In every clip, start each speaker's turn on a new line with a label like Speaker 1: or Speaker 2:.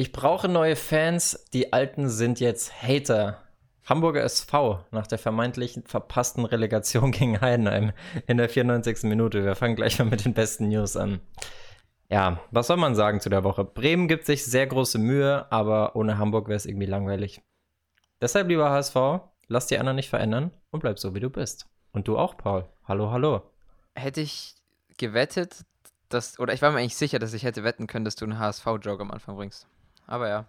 Speaker 1: Ich brauche neue Fans, die alten sind jetzt Hater. Hamburger SV nach der vermeintlichen verpassten Relegation gegen Heidenheim in der 94. Minute. Wir fangen gleich mal mit den besten News an. Ja, was soll man sagen zu der Woche? Bremen gibt sich sehr große Mühe, aber ohne Hamburg wäre es irgendwie langweilig. Deshalb, lieber HSV, lass die anderen nicht verändern und bleib so, wie du bist. Und du auch, Paul. Hallo, hallo.
Speaker 2: Hätte ich gewettet, dass, oder ich war mir eigentlich sicher, dass ich hätte wetten können, dass du einen HSV-Joke am Anfang bringst. Aber ja,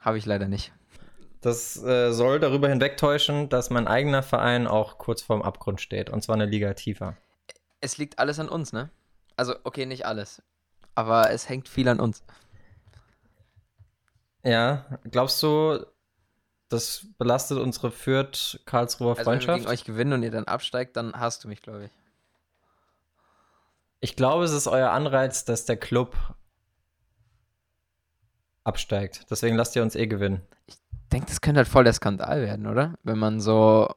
Speaker 2: habe ich leider nicht.
Speaker 1: Das äh, soll darüber hinwegtäuschen, dass mein eigener Verein auch kurz vorm Abgrund steht. Und zwar eine Liga tiefer.
Speaker 2: Es liegt alles an uns, ne? Also, okay, nicht alles. Aber es hängt viel an uns.
Speaker 1: Ja, glaubst du, das belastet unsere Fürth-Karlsruher
Speaker 2: Also, wenn wir
Speaker 1: Freundschaft?
Speaker 2: gegen euch gewinnen und ihr dann absteigt, dann hast du mich, glaube ich.
Speaker 1: Ich glaube, es ist euer Anreiz, dass der Club absteigt. Deswegen lasst ihr uns eh gewinnen.
Speaker 2: Ich denke, das könnte halt voll der Skandal werden, oder? Wenn man so.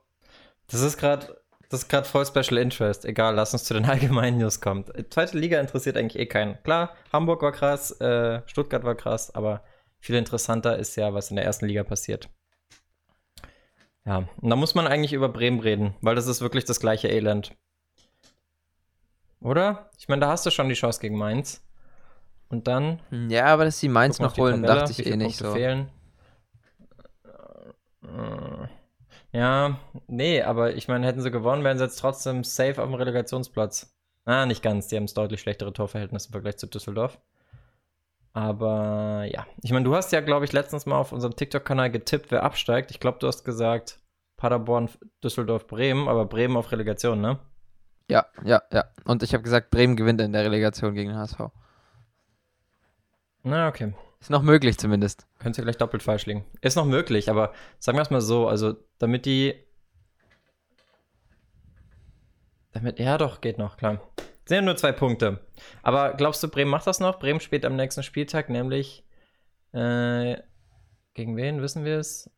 Speaker 1: Das ist gerade das ist gerade voll Special Interest. Egal, lass uns zu den allgemeinen News kommen. Zweite Liga interessiert eigentlich eh keinen. Klar, Hamburg war krass, äh, Stuttgart war krass, aber viel interessanter ist ja, was in der ersten Liga passiert. Ja, und da muss man eigentlich über Bremen reden, weil das ist wirklich das gleiche Elend. Oder? Ich meine, da hast du schon die Chance gegen Mainz. Und dann
Speaker 2: Ja, aber dass sie Mainz noch holen,
Speaker 1: Tabelle,
Speaker 2: dachte ich eh nicht
Speaker 1: Punkte
Speaker 2: so.
Speaker 1: Fehlen. Ja, nee, aber ich meine, hätten sie gewonnen, wären sie jetzt trotzdem safe auf dem Relegationsplatz. Ah, nicht ganz. Die haben es deutlich schlechtere Torverhältnisse im Vergleich zu Düsseldorf. Aber ja, ich meine, du hast ja, glaube ich, letztens mal auf unserem TikTok-Kanal getippt, wer absteigt. Ich glaube, du hast gesagt Paderborn, Düsseldorf, Bremen, aber Bremen auf Relegation, ne?
Speaker 2: Ja, ja, ja. Und ich habe gesagt, Bremen gewinnt in der Relegation gegen den HSV.
Speaker 1: Na, okay.
Speaker 2: Ist noch möglich zumindest.
Speaker 1: Könnt ihr gleich doppelt falsch liegen. Ist noch möglich, aber sagen wir es mal so, also damit die. Damit, ja doch, geht noch, klar. Sind ja nur zwei Punkte. Aber glaubst du, Bremen macht das noch? Bremen spielt am nächsten Spieltag, nämlich äh, gegen wen, wissen wir es?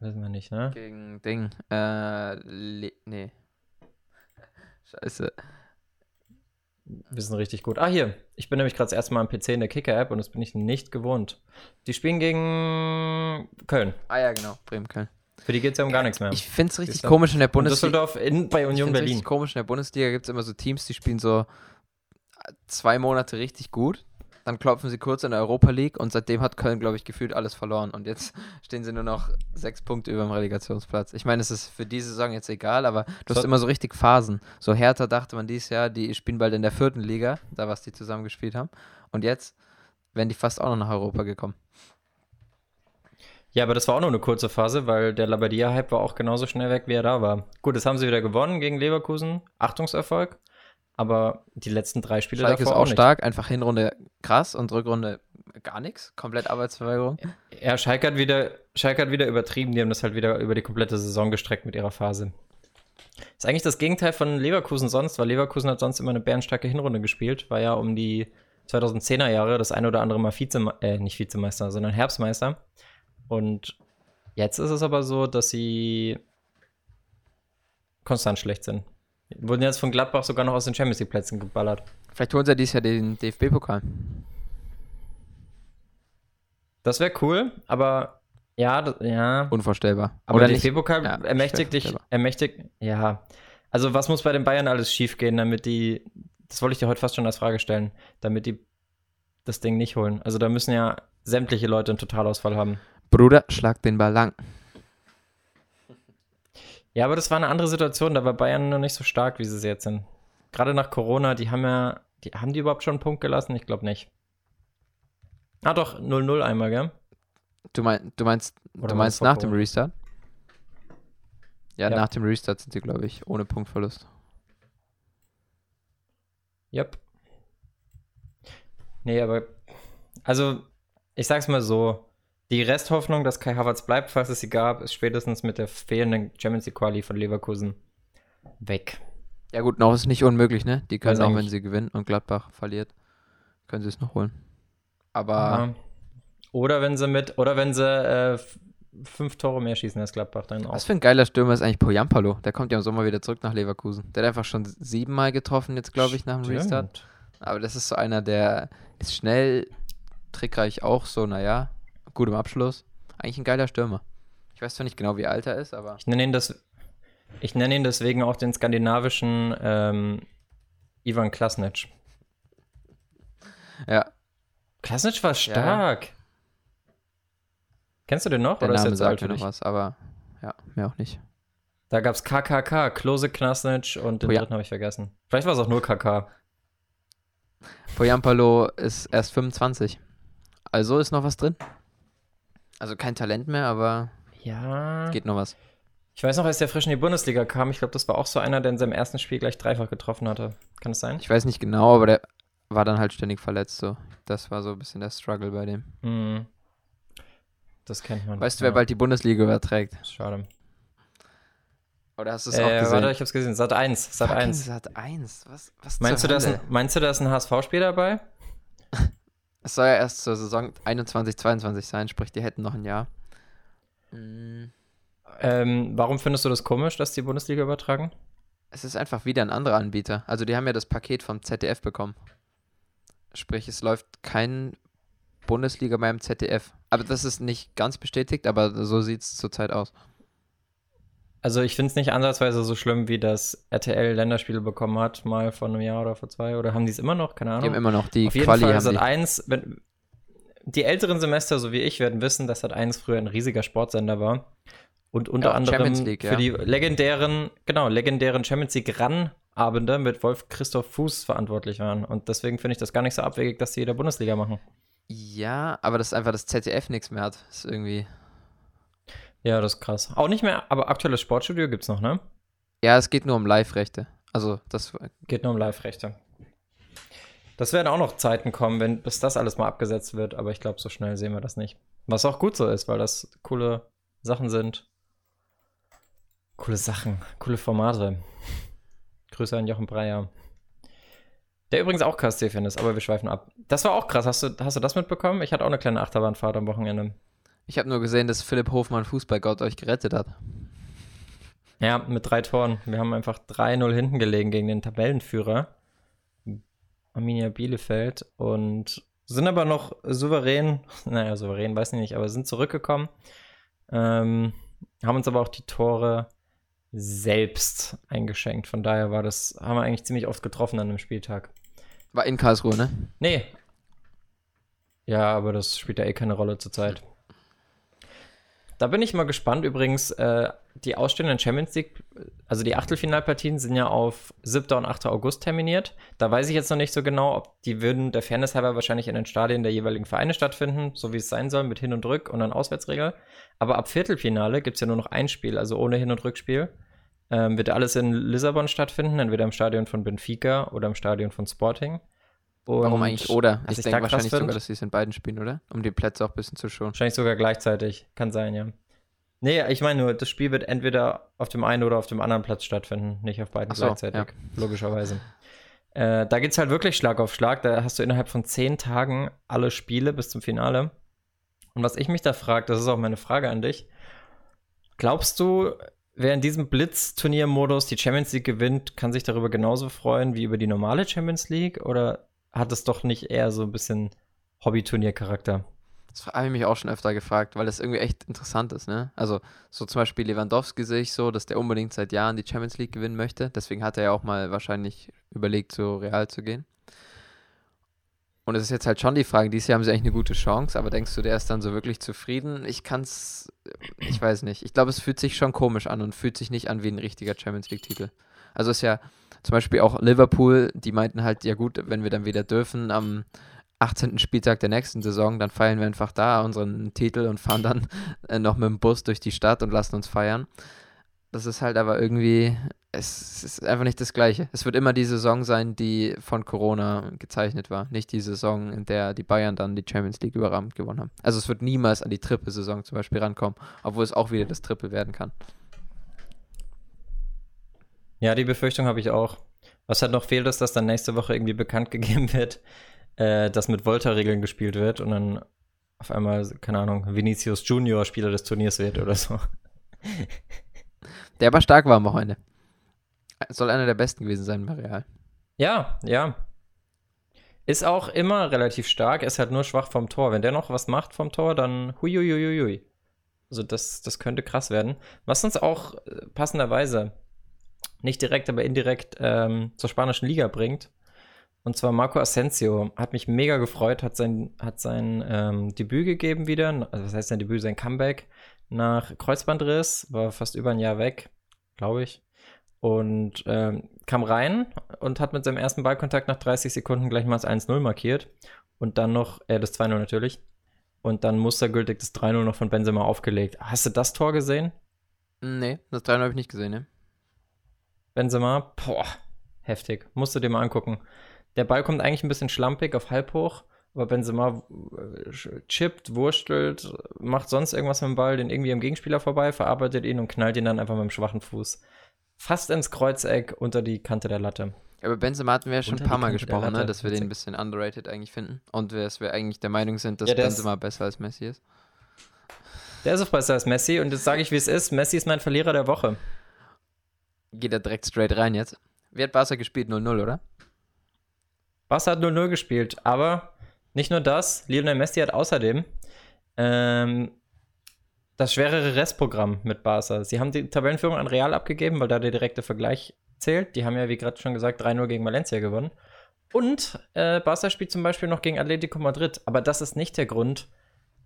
Speaker 1: Wissen wir nicht, ne?
Speaker 2: Gegen Ding. Äh, nee. Scheiße.
Speaker 1: Wir sind richtig gut. Ah, hier. Ich bin nämlich gerade das erste Mal am PC in der Kicker-App und das bin ich nicht gewohnt. Die spielen gegen Köln.
Speaker 2: Ah ja, genau. Bremen-Köln.
Speaker 1: Für die geht es ja um gar nichts mehr.
Speaker 2: Ich finde es richtig komisch in der
Speaker 1: Und
Speaker 2: Bundesliga.
Speaker 1: Düsseldorf in, bei Union Berlin.
Speaker 2: richtig komisch, in der Bundesliga gibt es immer so Teams, die spielen so zwei Monate richtig gut. Dann klopfen sie kurz in der Europa League und seitdem hat Köln, glaube ich, gefühlt alles verloren. Und jetzt stehen sie nur noch sechs Punkte über dem Relegationsplatz. Ich meine, es ist für diese Saison jetzt egal, aber du hast immer so richtig Phasen. So Hertha dachte man dieses Jahr, die spielen bald in der vierten Liga, da was die zusammen gespielt haben. Und jetzt wären die fast auch noch nach Europa gekommen.
Speaker 1: Ja, aber das war auch nur eine kurze Phase, weil der Labadia-Hype war auch genauso schnell weg, wie er da war. Gut, jetzt haben sie wieder gewonnen gegen Leverkusen. Achtungserfolg. Aber die letzten drei Spiele
Speaker 2: Schalke ist
Speaker 1: davor
Speaker 2: auch
Speaker 1: nicht.
Speaker 2: stark, einfach Hinrunde krass und Rückrunde gar nichts. Komplett Arbeitsverweigerung.
Speaker 1: Ja, Schalke hat, wieder, Schalke hat wieder übertrieben. Die haben das halt wieder über die komplette Saison gestreckt mit ihrer Phase. Ist eigentlich das Gegenteil von Leverkusen sonst, weil Leverkusen hat sonst immer eine bärenstarke Hinrunde gespielt. War ja um die 2010er Jahre das ein oder andere Mal Vize, äh, nicht Vizemeister, sondern Herbstmeister. Und jetzt ist es aber so, dass sie konstant schlecht sind. Wurden jetzt von Gladbach sogar noch aus den Champions League Plätzen geballert.
Speaker 2: Vielleicht holen sie ja dieses Jahr den DFB-Pokal.
Speaker 1: Das wäre cool, aber ja, das, ja.
Speaker 2: Unvorstellbar.
Speaker 1: Aber
Speaker 2: Oder
Speaker 1: der? DFB-Pokal
Speaker 2: Ja,
Speaker 1: ermächtigt dich, ermächtigt, ja. Also was muss bei den Bayern alles schiefgehen, damit die, das wollte ich dir heute fast schon als Frage stellen, damit die das Ding nicht holen. Also da müssen ja sämtliche Leute einen Totalausfall haben.
Speaker 2: Bruder, schlag den Ball lang.
Speaker 1: Ja, aber das war eine andere Situation, da war Bayern noch nicht so stark, wie sie es jetzt sind. Gerade nach Corona, die haben ja, die, haben die überhaupt schon einen Punkt gelassen? Ich glaube nicht. Ah doch, 0-0 einmal, gell?
Speaker 2: Du, mein, du meinst,
Speaker 1: Oder
Speaker 2: du meinst nach dem
Speaker 1: Corona?
Speaker 2: Restart? Ja,
Speaker 1: Ja.
Speaker 2: nach dem Restart sind sie, glaube ich, ohne Punktverlust.
Speaker 1: Yep. Nee, aber also ich sag's mal so, die Resthoffnung, dass Kai Havertz bleibt, falls es sie gab, ist spätestens mit der fehlenden Champions League Quali von Leverkusen weg.
Speaker 2: Ja gut, noch ist nicht unmöglich, ne? Die können
Speaker 1: Also
Speaker 2: auch, wenn sie gewinnen und Gladbach verliert, können sie es noch holen. Aber
Speaker 1: Ja. Oder wenn sie mit, oder wenn sie äh, fünf Tore mehr schießen als Gladbach, dann auch.
Speaker 2: was für ein geiler Stürmer ist eigentlich Poyampalo? Der kommt ja im Sommer wieder zurück nach Leverkusen. Der hat einfach schon siebenmal getroffen jetzt, glaube ich, nach dem Restart.
Speaker 1: Stimmt.
Speaker 2: Aber das ist so einer, der ist schnell, trickreich auch so, naja, gut im Abschluss. Eigentlich ein geiler Stürmer. Ich weiß zwar nicht genau, wie alt er ist, aber.
Speaker 1: Ich nenne ihn, das, ich nenne ihn deswegen auch den skandinavischen ähm, Ivan Klasnic.
Speaker 2: Ja.
Speaker 1: Klasnic war stark. Ja. Kennst du den noch?
Speaker 2: Der oder Name ist sagt mir noch was, aber ja, mehr auch nicht.
Speaker 1: Da gab es KKK, Klose Knasnic und den oh, dritten habe ich vergessen. Vielleicht war es auch nur KK.
Speaker 2: Poyampalo ist erst 25. Also ist noch was drin. Also kein Talent mehr, aber
Speaker 1: ja.
Speaker 2: geht noch was.
Speaker 1: Ich weiß noch, als der frisch in die Bundesliga kam, ich glaube, das war auch so einer, der in seinem ersten Spiel gleich dreifach getroffen hatte. Kann es sein?
Speaker 2: Ich weiß nicht genau, aber der war dann halt ständig verletzt. So. Das war so ein bisschen der Struggle bei dem.
Speaker 1: Mhm. Das kennt man.
Speaker 2: Weißt du, wer bald die Bundesliga überträgt?
Speaker 1: Schade.
Speaker 2: Oder hast du es äh, auch gesehen?
Speaker 1: Warte, ich hab's gesehen. Sat 1. Sat 1.
Speaker 2: Sat 1. Was, was
Speaker 1: meinst, du, da ein, meinst du, da ist ein HSV-Spiel dabei?
Speaker 2: Es soll ja erst zur Saison 21, 22 sein, sprich, die hätten noch ein Jahr.
Speaker 1: Mhm. Ähm, warum findest du das komisch, dass die Bundesliga übertragen?
Speaker 2: Es ist einfach wieder ein anderer Anbieter. Also, die haben ja das Paket vom ZDF bekommen. Sprich, es läuft kein Bundesliga mehr im ZDF. Aber das ist nicht ganz bestätigt, aber so sieht es zurzeit aus.
Speaker 1: Also ich finde es nicht ansatzweise so schlimm, wie das RTL Länderspiele bekommen hat, mal vor einem Jahr oder vor zwei. Oder haben die es immer noch? Keine Ahnung.
Speaker 2: Die haben immer noch die
Speaker 1: Auf jeden Quali Fall Sat 1, wenn, die älteren Semester, so wie ich, werden wissen, dass Sat 1 früher ein riesiger Sportsender war. Und unter ja, anderem League, für ja. die legendären, genau, legendären Champions League Run-Abende mit Wolf Christoph Fuß verantwortlich waren. Und deswegen finde ich das gar nicht so abwegig, dass die in der Bundesliga machen.
Speaker 2: Ja, aber dass einfach das ZDF nichts mehr hat, ist irgendwie.
Speaker 1: Ja, das ist krass. Auch nicht mehr, aber aktuelles Sportstudio gibt es noch, ne?
Speaker 2: Ja, es geht nur um Live-Rechte. Also, das.
Speaker 1: Geht nur um Live-Rechte. Das werden auch noch Zeiten kommen, wenn, bis das alles mal abgesetzt wird, aber ich glaube, so schnell sehen wir das nicht. Was auch gut so ist, weil das coole Sachen sind. Coole Sachen, coole Formate. Grüße an Jochen Breyer. Der übrigens auch KSC-Fan ist, aber wir schweifen ab. Das war auch krass. Hast du, hast du das mitbekommen? Ich hatte auch eine kleine Achterbahnfahrt am Wochenende.
Speaker 2: Ich habe nur gesehen, dass Philipp Hofmann Fußballgott euch gerettet hat.
Speaker 1: Ja, mit drei Toren. Wir haben einfach 3-0 hinten gelegen gegen den Tabellenführer. Arminia Bielefeld. Und sind aber noch souverän, naja, souverän, weiß ich nicht, aber sind zurückgekommen. Ähm, haben uns aber auch die Tore selbst eingeschenkt. Von daher war das, haben wir eigentlich ziemlich oft getroffen an dem Spieltag.
Speaker 2: War in Karlsruhe, ne?
Speaker 1: Nee. Ja, aber das spielt ja eh keine Rolle zurzeit. Da bin ich mal gespannt. Übrigens, äh, die ausstehenden Champions League, also die Achtelfinalpartien sind ja auf 7. und 8. August terminiert. Da weiß ich jetzt noch nicht so genau, ob die würden der Fairness halber wahrscheinlich in den Stadien der jeweiligen Vereine stattfinden, so wie es sein soll, mit Hin- und Rück und dann Auswärtsregel. Aber ab Viertelfinale gibt es ja nur noch ein Spiel, also ohne Hin- und Rückspiel. Ähm, wird alles in Lissabon stattfinden, entweder im Stadion von Benfica oder im Stadion von Sporting.
Speaker 2: Und Warum eigentlich oder? Ich denke wahrscheinlich sogar, dass sie es in beiden spielen, oder? Um die Plätze auch ein bisschen zu schonen.
Speaker 1: Wahrscheinlich sogar gleichzeitig. Kann sein, ja. Nee, ich meine nur, das Spiel wird entweder auf dem einen oder auf dem anderen Platz stattfinden, nicht auf beiden so, gleichzeitig, ja. logischerweise. Äh, da geht es halt wirklich Schlag auf Schlag. Da hast du innerhalb von zehn Tagen alle Spiele bis zum Finale. Und was ich mich da frage, das ist auch meine Frage an dich. Glaubst du, wer in diesem Blitz-Turnier-Modus die Champions League gewinnt, kann sich darüber genauso freuen wie über die normale Champions League? Oder hat es doch nicht eher so ein bisschen Hobby-Turnier-Charakter?
Speaker 2: Das habe ich mich auch schon öfter gefragt, weil das irgendwie echt interessant ist, ne? Also, so zum Beispiel Lewandowski sehe ich so, dass der unbedingt seit Jahren die Champions League gewinnen möchte. Deswegen hat er ja auch mal wahrscheinlich überlegt, zu Real zu gehen. Und es ist jetzt halt schon die Frage, dieses Jahr haben sie eigentlich eine gute Chance, aber denkst du, der ist dann so wirklich zufrieden? Ich kann es, ich weiß nicht. Ich glaube, es fühlt sich schon komisch an und fühlt sich nicht an wie ein richtiger Champions League-Titel. Also ist ja zum Beispiel auch Liverpool, die meinten halt, ja gut, wenn wir dann wieder dürfen, am 18. Spieltag der nächsten Saison, dann feiern wir einfach da unseren Titel und fahren dann äh, noch mit dem Bus durch die Stadt und lassen uns feiern. Das ist halt aber irgendwie, es ist einfach nicht das Gleiche. Es wird immer die Saison sein, die von Corona gezeichnet war. Nicht die Saison, in der die Bayern dann die Champions League überragend gewonnen haben. Also es wird niemals an die Triple-Saison zum Beispiel rankommen, obwohl es auch wieder das Triple werden kann.
Speaker 1: Ja, die Befürchtung habe ich auch. Was halt noch fehlt, ist, dass dann nächste Woche irgendwie bekannt gegeben wird, äh, dass mit Volta-Regeln gespielt wird und dann auf einmal, keine Ahnung, Vinicius Junior Spieler des Turniers wird oder so.
Speaker 2: Der aber stark war am Wochenende. Soll einer der besten gewesen sein bei Real.
Speaker 1: Ja, ja. Ist auch immer relativ stark, ist halt nur schwach vom Tor. Wenn der noch was macht vom Tor, dann huiuiuiui. Also das, das könnte krass werden. Was uns auch äh, passenderweise nicht direkt, aber indirekt ähm, zur spanischen Liga bringt. Und zwar Marco Asensio hat mich mega gefreut, hat sein, hat sein ähm, Debüt gegeben wieder. Also was heißt sein Debüt, sein Comeback nach Kreuzbandriss, war fast über ein Jahr weg, glaube ich und ähm, kam rein und hat mit seinem ersten Ballkontakt nach 30 Sekunden gleich mal das 1-0 markiert und dann noch, äh, das 2-0 natürlich, und dann mustergültig das 3-0 noch von Benzema aufgelegt. Hast du das Tor gesehen?
Speaker 2: Nee, das 3-0 habe ich nicht gesehen, ne?
Speaker 1: Benzema, boah, heftig. Musst du dir mal angucken. Der Ball kommt eigentlich ein bisschen schlampig auf halb hoch, aber Benzema äh, chippt, wurstelt, macht sonst irgendwas mit dem Ball, den irgendwie am Gegenspieler vorbei, verarbeitet ihn und knallt ihn dann einfach mit dem schwachen Fuß fast ins Kreuzeck unter die Kante der Latte.
Speaker 2: Aber Benzema hatten wir ja schon ein paar Mal gesprochen, ne? dass wir den ein bisschen underrated eigentlich finden und dass wir eigentlich der Meinung sind, dass ja, Benzema ist, besser als Messi ist.
Speaker 1: Der ist auch besser als Messi und jetzt sage ich, wie es ist. Messi ist mein Verlierer der Woche.
Speaker 2: Geht er direkt straight rein jetzt? Wer hat Barca gespielt? 0-0, oder?
Speaker 1: Barca hat 0-0 gespielt, aber nicht nur das. Lionel Messi hat außerdem ähm, das schwerere Restprogramm mit Barca. Sie haben die Tabellenführung an Real abgegeben, weil da der direkte Vergleich zählt. Die haben ja, wie gerade schon gesagt, 3-0 gegen Valencia gewonnen. Und äh, Barca spielt zum Beispiel noch gegen Atletico Madrid. Aber das ist nicht der Grund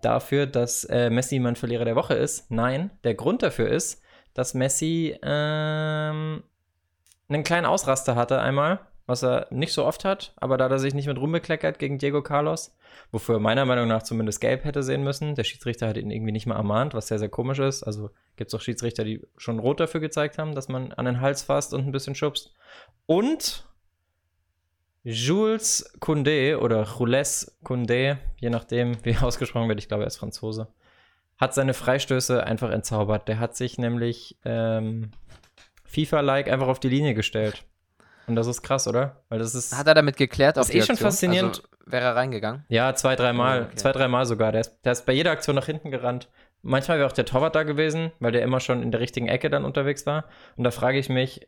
Speaker 1: dafür, dass äh, Messi mein Verlierer der Woche ist. Nein, der Grund dafür ist, dass Messi ähm, einen kleinen Ausraster hatte einmal was er nicht so oft hat, aber da hat er sich nicht mit rumbekleckert gegen Diego Carlos, wofür er meiner Meinung nach zumindest gelb hätte sehen müssen. Der Schiedsrichter hat ihn irgendwie nicht mal ermahnt, was sehr, sehr komisch ist. Also gibt es auch Schiedsrichter, die schon rot dafür gezeigt haben, dass man an den Hals fasst und ein bisschen schubst. Und Jules Koundé oder Jules Koundé, je nachdem, wie ausgesprochen wird, ich glaube, er ist Franzose, hat seine Freistöße einfach entzaubert. Der hat sich nämlich ähm, FIFA-like einfach auf die Linie gestellt. Und das ist krass, oder?
Speaker 2: Weil das ist. Hat er damit geklärt?
Speaker 1: Das ist eh schon faszinierend. Also,
Speaker 2: wäre er reingegangen?
Speaker 1: Ja, zwei, dreimal. Okay. Zwei, dreimal sogar. Der ist, der ist bei jeder Aktion nach hinten gerannt. Manchmal wäre auch der Torwart da gewesen, weil der immer schon in der richtigen Ecke dann unterwegs war. Und da frage ich mich,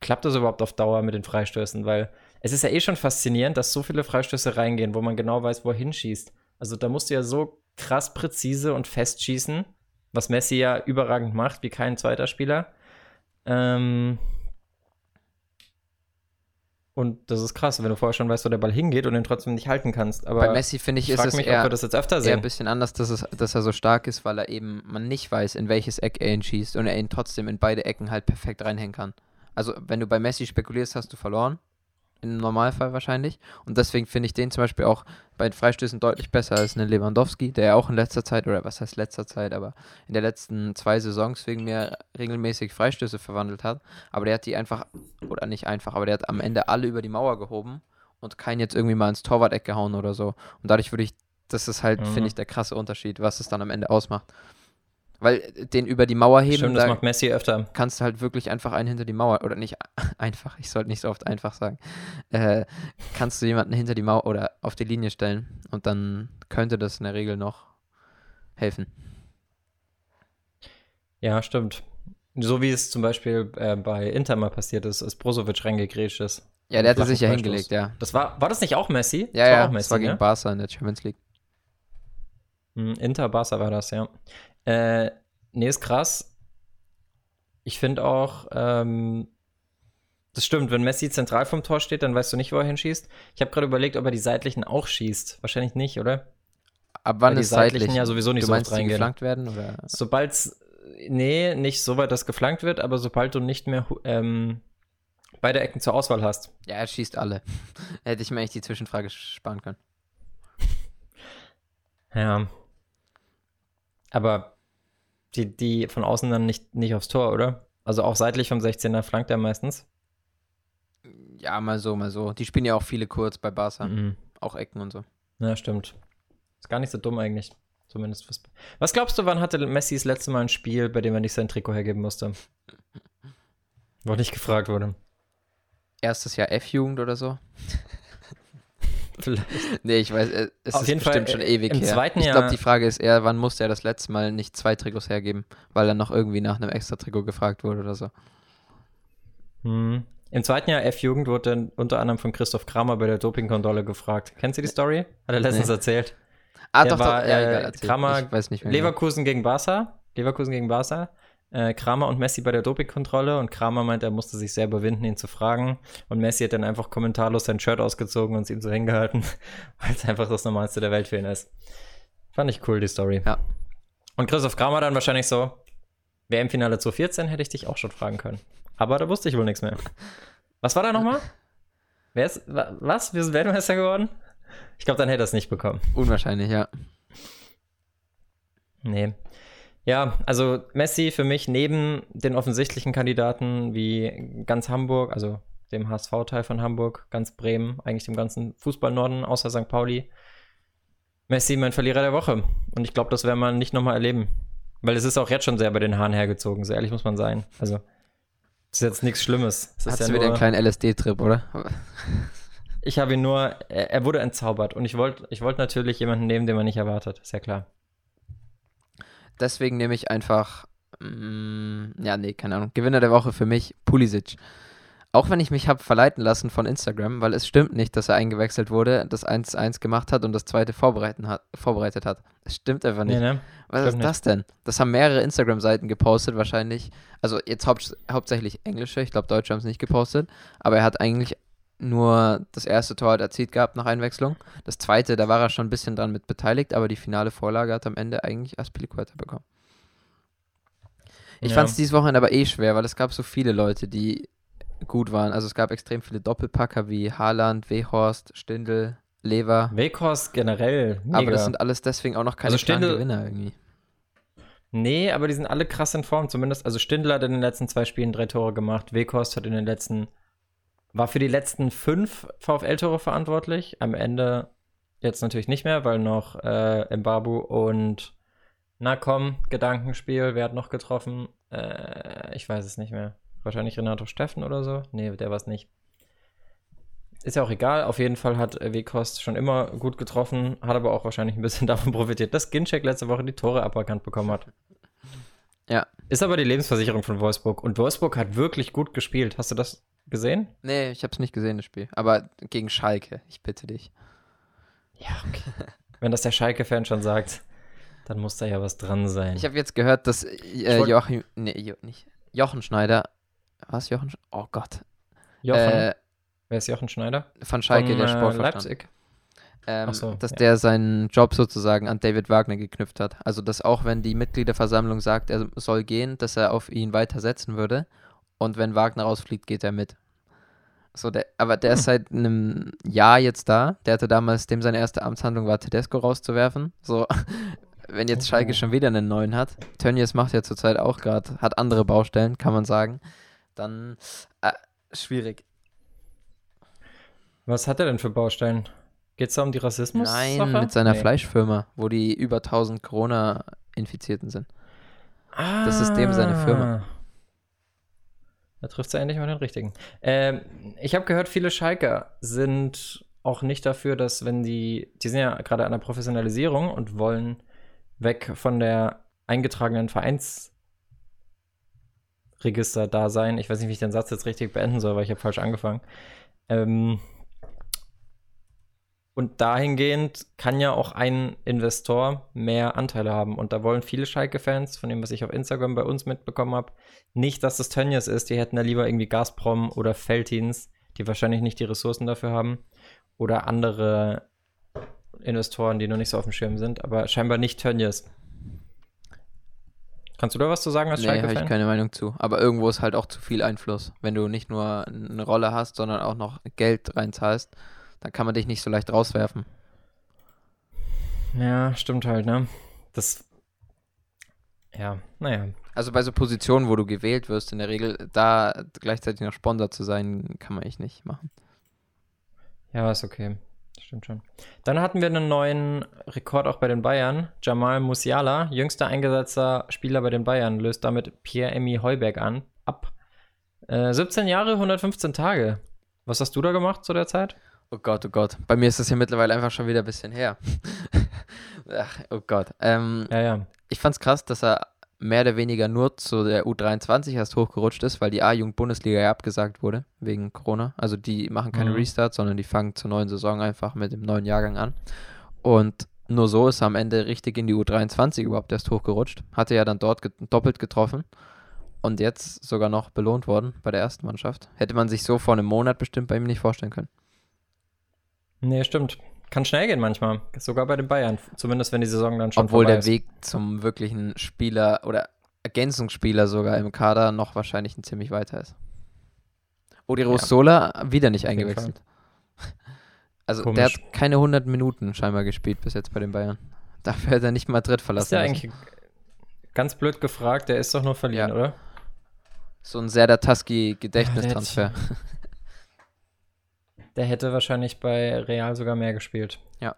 Speaker 1: klappt das überhaupt auf Dauer mit den Freistößen? Weil es ist ja eh schon faszinierend, dass so viele Freistöße reingehen, wo man genau weiß, wo er hinschießt. Also da musst du ja so krass präzise und fest schießen, was Messi ja überragend macht, wie kein zweiter Spieler. Ähm, und das ist krass, wenn du vorher schon weißt, wo der Ball hingeht und den trotzdem nicht halten kannst. Aber
Speaker 2: bei Messi finde ich, ist es
Speaker 1: mich,
Speaker 2: eher, eher ein bisschen anders, dass, es, dass er so stark ist, weil er eben man nicht weiß, in welches Eck er ihn schießt und er ihn trotzdem in beide Ecken halt perfekt reinhängen kann. Also wenn du bei Messi spekulierst, hast du verloren im Normalfall wahrscheinlich. Und deswegen finde ich den zum Beispiel auch bei den Freistößen deutlich besser als einen Lewandowski, der ja auch in letzter Zeit, oder was heißt letzter Zeit, aber in der letzten zwei Saisons wegen mir regelmäßig Freistöße verwandelt hat. Aber der hat die einfach, oder nicht einfach, aber der hat am Ende alle über die Mauer gehoben und keinen jetzt irgendwie mal ins Torwart-Eck gehauen oder so. Und dadurch würde ich, das ist halt, mhm. finde ich, der krasse Unterschied, was es dann am Ende ausmacht. Weil den über die Mauer heben.
Speaker 1: Stimmt, das macht Messi öfter.
Speaker 2: Kannst du halt wirklich einfach einen hinter die Mauer, oder nicht einfach, ich sollte nicht so oft einfach sagen. Äh, kannst du jemanden hinter die Mauer oder auf die Linie stellen und dann könnte das in der Regel noch helfen.
Speaker 1: Ja, stimmt. So wie es zum Beispiel äh, bei Inter mal passiert ist, als Brozovic reingegrätscht ist.
Speaker 2: Ja, der hatte sich ja hingelegt, ja.
Speaker 1: Das war, war das nicht auch Messi?
Speaker 2: Ja,
Speaker 1: das
Speaker 2: ja,
Speaker 1: war auch
Speaker 2: Messi, das war gegen ne? Barca in der Champions League.
Speaker 1: Hm, Inter, Barca war das, ja. Äh, nee, ist krass. Ich finde auch, ähm, das stimmt, wenn Messi zentral vom Tor steht, dann weißt du nicht, wo er hinschießt. Ich habe gerade überlegt, ob er die seitlichen auch schießt. Wahrscheinlich nicht, oder?
Speaker 2: Ab wann Weil ist die seitlichen seitlich?
Speaker 1: ja sowieso nicht
Speaker 2: du
Speaker 1: so
Speaker 2: meinst,
Speaker 1: oft reingehen.
Speaker 2: geflankt werden oder?
Speaker 1: Sobald nee, nicht so weit, dass geflankt wird, aber sobald du nicht mehr ähm, beide Ecken zur Auswahl hast.
Speaker 2: Ja, er schießt alle. Hätte ich mir eigentlich die Zwischenfrage sparen können.
Speaker 1: Ja. Aber die, die von außen dann nicht, nicht aufs Tor, oder? Also auch seitlich vom 16er flankt er meistens.
Speaker 2: Ja, mal so, mal so. Die spielen ja auch viele kurz bei Barca. Mhm. Auch Ecken und so.
Speaker 1: Ja, stimmt. Ist gar nicht so dumm eigentlich. Zumindest. Was, was glaubst du, wann hatte Messi das letzte Mal ein Spiel, bei dem er nicht sein Trikot hergeben musste? Wo nicht gefragt wurde.
Speaker 2: Erstes Jahr F-Jugend oder so? Vielleicht. Nee, ich weiß, äh, es
Speaker 1: Auf
Speaker 2: ist
Speaker 1: jeden
Speaker 2: bestimmt
Speaker 1: Fall,
Speaker 2: schon ewig
Speaker 1: im
Speaker 2: her.
Speaker 1: Zweiten
Speaker 2: ich glaube, die Frage ist eher, wann musste er das letzte Mal nicht zwei Trikots hergeben, weil er noch irgendwie nach einem extra Trikot gefragt wurde oder so.
Speaker 1: Hm. Im zweiten Jahr F-Jugend wurde unter anderem von Christoph Kramer bei der Dopingkontrolle gefragt. Kennst du die Story? Hat er letztens nee. erzählt.
Speaker 2: Ah, Der doch, war, doch. Ja,
Speaker 1: egal, äh, Kramer, ich weiß nicht mehr. Genau. Leverkusen gegen Barca. Leverkusen gegen Barca. Äh, Kramer und Messi bei der Dopingkontrolle und Kramer meint, er musste sich sehr überwinden, ihn zu fragen. Und Messi hat dann einfach kommentarlos sein Shirt ausgezogen und es ihm so hingehalten, weil es einfach das Normalste der Welt für ihn ist. Fand ich cool, die Story.
Speaker 2: Ja.
Speaker 1: Und Christoph Kramer dann wahrscheinlich so, WM-Finale 2014 hätte ich dich auch schon fragen können. Aber da wusste ich wohl nichts mehr. Was war da nochmal? Wer ist, was? Wir sind Weltmeister geworden? Ich glaube, dann hätte er es nicht bekommen.
Speaker 2: Unwahrscheinlich, ja.
Speaker 1: Nee. Ja, also Messi für mich neben den offensichtlichen Kandidaten wie ganz Hamburg, also dem HSV-Teil von Hamburg, ganz Bremen, eigentlich dem ganzen Fußballnorden außer St. Pauli. Messi mein Verlierer der Woche. Und ich glaube, das werden wir nicht nochmal erleben. Weil es ist auch jetzt schon sehr bei den Haaren hergezogen, so ehrlich muss man sein. Also, das ist jetzt nichts Schlimmes.
Speaker 2: Hast
Speaker 1: ja
Speaker 2: du wieder einen kleinen LSD-Trip, oder?
Speaker 1: ich habe ihn nur, er, er, wurde entzaubert. Und ich wollte ich wollt natürlich jemanden nehmen, den man nicht erwartet, ist ja klar.
Speaker 2: Deswegen nehme ich einfach, mm, ja, nee, keine Ahnung. Gewinner der Woche für mich, Pulisic. Auch wenn ich mich habe verleiten lassen von Instagram, weil es stimmt nicht, dass er eingewechselt wurde, das 1-1 gemacht hat und das zweite vorbereiten hat, vorbereitet hat. Das stimmt einfach nicht. Nee, ne? Was ist das denn? Das haben mehrere Instagram-Seiten gepostet, wahrscheinlich. Also jetzt hau hauptsächlich englische, ich glaube, Deutsche haben es nicht gepostet. Aber er hat eigentlich nur das erste Tor hat erzielt gehabt nach Einwechslung. Das zweite, da war er schon ein bisschen dran mit beteiligt, aber die finale Vorlage hat am Ende eigentlich Aspilicueta bekommen. Ich ja. fand es dieses Wochenende aber eh schwer, weil es gab so viele Leute, die gut waren. Also es gab extrem viele Doppelpacker wie Haaland, Wehorst, Stindl, Lever.
Speaker 1: Weghorst generell.
Speaker 2: Mega. Aber das sind alles deswegen auch noch keine also Gewinner irgendwie.
Speaker 1: Nee, aber die sind alle krass in Form. Zumindest, also Stindl hat in den letzten zwei Spielen drei Tore gemacht. Weghorst hat in den letzten war für die letzten fünf VfL-Tore verantwortlich. Am Ende jetzt natürlich nicht mehr, weil noch äh, Mbabu und na komm, Gedankenspiel, wer hat noch getroffen? Äh, ich weiß es nicht mehr. Wahrscheinlich Renato Steffen oder so? Nee, der war es nicht. Ist ja auch egal. Auf jeden Fall hat Wekost schon immer gut getroffen, hat aber auch wahrscheinlich ein bisschen davon profitiert, dass Ginczek letzte Woche die Tore aberkannt bekommen hat.
Speaker 2: Ja.
Speaker 1: Ist aber die Lebensversicherung von Wolfsburg. Und Wolfsburg hat wirklich gut gespielt. Hast du das gesehen?
Speaker 2: Nee, ich habe es nicht gesehen, das Spiel. Aber gegen Schalke, ich bitte dich.
Speaker 1: Ja, okay. Wenn das der Schalke-Fan schon sagt, dann muss da ja was dran sein.
Speaker 2: Ich habe jetzt gehört, dass äh, Joachim, nee, jo, nicht, Jochen Schneider, was, Jochen, oh Gott.
Speaker 1: Jochen, äh, wer ist Jochen Schneider?
Speaker 2: Von Schalke, von, der äh, Sportvorstand. Leipzig. Ähm, so, dass ja. der seinen Job sozusagen an David Wagner geknüpft hat. Also, dass auch wenn die Mitgliederversammlung sagt, er soll gehen, dass er auf ihn weitersetzen würde. Und wenn Wagner rausfliegt, geht er mit. So, der, aber der ist seit einem Jahr jetzt da. Der hatte damals, dem seine erste Amtshandlung war, Tedesco rauszuwerfen. So, wenn jetzt Schalke schon wieder einen neuen hat, Tönnies macht ja zurzeit auch gerade, hat andere Baustellen, kann man sagen, dann äh, schwierig.
Speaker 1: Was hat er denn für Baustellen? Geht es da um die Rassismus?
Speaker 2: Nein, -Sache? mit seiner nee. Fleischfirma, wo die über 1000 Corona-Infizierten sind. Ah. Das ist dem seine Firma.
Speaker 1: Da trifft es endlich mal den richtigen. Ähm, ich habe gehört, viele Schalker sind auch nicht dafür, dass wenn die, die sind ja gerade an der Professionalisierung und wollen weg von der eingetragenen Vereinsregister da sein. Ich weiß nicht, wie ich den Satz jetzt richtig beenden soll, weil ich habe falsch angefangen. Ähm, und dahingehend kann ja auch ein Investor mehr Anteile haben. Und da wollen viele Schalke-Fans, von dem, was ich auf Instagram bei uns mitbekommen habe, nicht, dass das Tönnies ist. Die hätten da lieber irgendwie Gazprom oder Feltins, die wahrscheinlich nicht die Ressourcen dafür haben. Oder andere Investoren, die noch nicht so auf dem Schirm sind. Aber scheinbar nicht Tönnies. Kannst du da was zu sagen als nee, Schalke-Fan?
Speaker 2: habe ich keine Meinung zu. Aber irgendwo ist halt auch zu viel Einfluss. Wenn du nicht nur eine Rolle hast, sondern auch noch Geld reinzahlst dann kann man dich nicht so leicht rauswerfen.
Speaker 1: Ja, stimmt halt, ne? Das. Ja, naja.
Speaker 2: Also bei so Positionen, wo du gewählt wirst, in der Regel, da gleichzeitig noch Sponsor zu sein, kann man echt nicht machen.
Speaker 1: Ja, ist okay. Stimmt schon. Dann hatten wir einen neuen Rekord auch bei den Bayern. Jamal Musiala, jüngster eingesetzter Spieler bei den Bayern, löst damit Pierre-Emmy Heuberg an, ab. Äh, 17 Jahre, 115 Tage. Was hast du da gemacht zu der Zeit?
Speaker 2: Oh Gott, oh Gott. Bei mir ist das ja mittlerweile einfach schon wieder ein bisschen her. Ach, oh Gott. Ähm,
Speaker 1: ja, ja.
Speaker 2: Ich fand's krass, dass er mehr oder weniger nur zu der U23 erst hochgerutscht ist, weil die A-Jugend-Bundesliga ja abgesagt wurde wegen Corona. Also die machen keine
Speaker 1: Mhm.
Speaker 2: Restart, sondern die fangen zur neuen Saison einfach mit dem neuen Jahrgang an. Und nur so ist er am Ende richtig in die U23 überhaupt erst hochgerutscht. Hatte ja dann dort get doppelt getroffen und jetzt sogar noch belohnt worden bei der ersten Mannschaft. Hätte man sich so vor einem Monat bestimmt bei ihm nicht vorstellen können.
Speaker 1: Nee, stimmt. Kann schnell gehen manchmal. Sogar bei den Bayern. Zumindest wenn die Saison dann schon
Speaker 2: Obwohl
Speaker 1: vorbei
Speaker 2: der
Speaker 1: ist.
Speaker 2: Weg zum wirklichen Spieler oder Ergänzungsspieler sogar im Kader noch wahrscheinlich ein ziemlich weiter ist. Odiro Sola wieder nicht
Speaker 1: Auf
Speaker 2: eingewechselt. Also
Speaker 1: Komisch.
Speaker 2: der hat keine 100 Minuten scheinbar gespielt bis jetzt bei den Bayern. Dafür hat er nicht Madrid
Speaker 1: Ist
Speaker 2: verlassen.
Speaker 1: der
Speaker 2: müssen.
Speaker 1: eigentlich ganz blöd gefragt, der ist doch nur verliehen,
Speaker 2: Ja.
Speaker 1: oder?
Speaker 2: So ein Serdar Taski Gedächtnistransfer.
Speaker 1: Der hätte wahrscheinlich bei Real sogar mehr gespielt.
Speaker 2: Ja.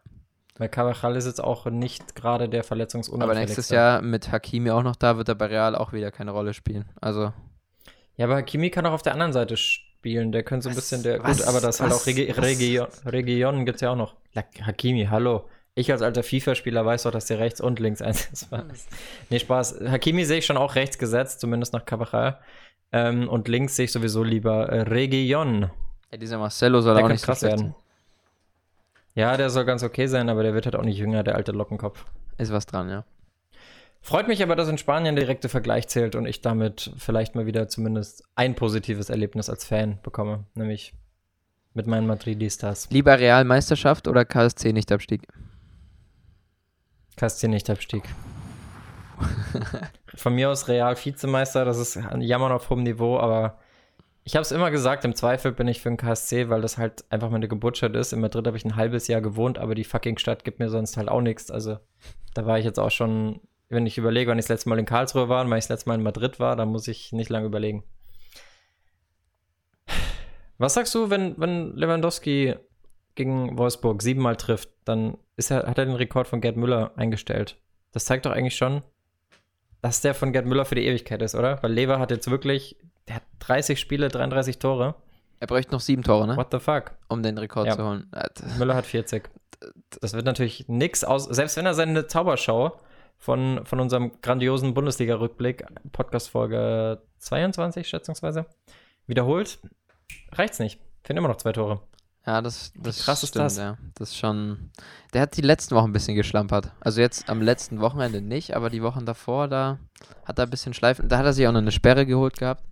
Speaker 1: Weil Carvajal ist jetzt auch nicht gerade der
Speaker 2: Aber
Speaker 1: verletzungsunauffälligste.
Speaker 2: nächstes Jahr mit Hakimi auch noch da, wird er bei Real auch wieder keine Rolle spielen. Also
Speaker 1: Ja, aber Hakimi kann auch auf der anderen Seite spielen. Der könnte so ein
Speaker 2: Was?
Speaker 1: bisschen der.
Speaker 2: Was?
Speaker 1: Gut, aber das ist halt
Speaker 2: Was?
Speaker 1: auch Regi
Speaker 2: Was?
Speaker 1: Region, Regionen gibt es ja auch noch. Hakimi, hallo. Ich als alter FIFA-Spieler weiß doch, dass der rechts und links einsetzbar ist. Nee, Spaß. Hakimi sehe ich schon auch rechts gesetzt, zumindest nach Carvajal. Ähm, und links sehe ich sowieso lieber äh, Region.
Speaker 2: Ja, dieser Marcelo soll
Speaker 1: Der
Speaker 2: auch nicht so
Speaker 1: krass
Speaker 2: schlecht
Speaker 1: werden. Ja, der soll ganz okay sein, aber der wird halt auch nicht jünger, der alte Lockenkopf.
Speaker 2: Ist was dran, ja.
Speaker 1: Freut mich aber, dass in Spanien der direkte Vergleich zählt und ich damit vielleicht mal wieder zumindest ein positives Erlebnis als Fan bekomme, nämlich mit meinen Madridistas.
Speaker 2: Lieber Real Meisterschaft oder KSC Nichtabstieg?
Speaker 1: KSC nicht Abstieg. Von mir aus Real Vizemeister, das ist ein Jammern auf hohem Niveau, aber ich habe es immer gesagt, im Zweifel bin ich für den KSC, weil das halt einfach meine Geburtsstadt ist. In Madrid habe ich ein halbes Jahr gewohnt, aber die fucking Stadt gibt mir sonst halt auch nichts. Also da war ich jetzt auch schon, wenn ich überlege, wann ich das letzte Mal in Karlsruhe war und wann ich das letzte Mal in Madrid war, dann muss ich nicht lange überlegen. Was sagst du, wenn, wenn Lewandowski gegen Wolfsburg siebenmal trifft, dann ist er, hat er den Rekord von Gerd Müller eingestellt. Das zeigt doch eigentlich schon, dass der von Gerd Müller für die Ewigkeit ist, oder? Weil Lever hat jetzt wirklich, der hat 30 Spiele, 33 Tore.
Speaker 2: Er bräuchte noch sieben Tore, ne?
Speaker 1: What the fuck?
Speaker 2: Um den Rekord
Speaker 1: Ja.
Speaker 2: zu holen. D-
Speaker 1: Müller hat 40. Das wird natürlich nix aus, selbst wenn er seine Zauberschau von, von unserem grandiosen Bundesliga-Rückblick, Podcast-Folge 22 schätzungsweise, wiederholt, reicht's nicht. Fehlen immer noch zwei Tore.
Speaker 2: Ja, das, das
Speaker 1: krass ist
Speaker 2: stimmt,
Speaker 1: das?
Speaker 2: ja. Das ist schon. Der hat die letzten Wochen ein bisschen geschlampert. Also jetzt am letzten Wochenende nicht, aber die Wochen davor, da hat er ein bisschen schleifen. Da hat er sich auch noch eine Sperre geholt gehabt.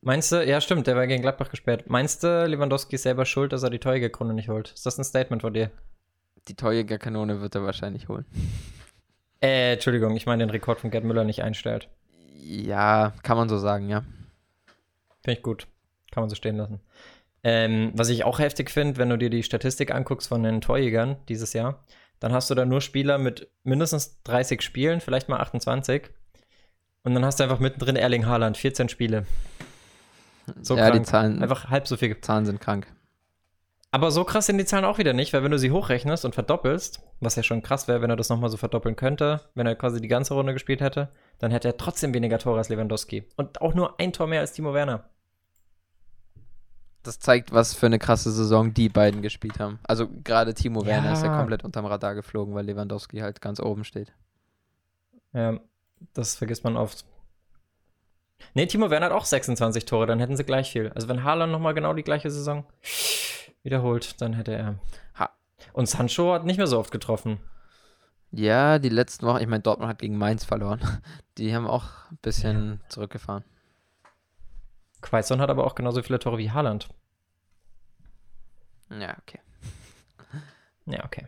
Speaker 1: Meinst du, ja stimmt, der war gegen Gladbach gesperrt. Meinst du, Lewandowski ist selber schuld, dass er die Torjägerkrone nicht holt? Ist das ein Statement von dir?
Speaker 2: Die Torjägerkanone wird er wahrscheinlich holen.
Speaker 1: Äh, Entschuldigung, ich meine den Rekord von Gerd Müller nicht einstellt.
Speaker 2: Ja, kann man so sagen, ja.
Speaker 1: Finde ich gut. Kann man so stehen lassen. Ähm, was ich auch heftig finde, wenn du dir die Statistik anguckst von den Torjägern dieses Jahr, dann hast du da nur Spieler mit mindestens 30 Spielen, vielleicht mal 28. Und dann hast du einfach mittendrin Erling Haaland, 14 Spiele. So
Speaker 2: ja, die
Speaker 1: krank.
Speaker 2: Zahlen,
Speaker 1: Einfach halb so viel.
Speaker 2: Zahlen sind krank.
Speaker 1: Aber so krass sind die Zahlen auch wieder nicht, weil wenn du sie hochrechnest und verdoppelst, was ja schon krass wäre, wenn er das nochmal so verdoppeln könnte, wenn er quasi die ganze Runde gespielt hätte, dann hätte er trotzdem weniger Tore als Lewandowski. Und auch nur ein Tor mehr als Timo Werner.
Speaker 2: Das zeigt, was für eine krasse Saison die beiden gespielt haben. Also gerade Timo Werner
Speaker 1: Ja.
Speaker 2: ist ja komplett unterm Radar geflogen, weil Lewandowski halt ganz oben steht.
Speaker 1: Ja, das vergisst man oft. Nee, Timo Werner hat auch 26 Tore, dann hätten sie gleich viel. Also wenn Haaland nochmal genau die gleiche Saison wiederholt, dann hätte er.
Speaker 2: Ha.
Speaker 1: Und Sancho hat nicht mehr so oft getroffen.
Speaker 2: Ja, die letzten Wochen, ich meine, Dortmund hat gegen Mainz verloren. Die haben auch ein bisschen zurückgefahren.
Speaker 1: Quaison hat aber auch genauso viele Tore wie Haaland.
Speaker 2: Ja, okay.
Speaker 1: Ja, okay.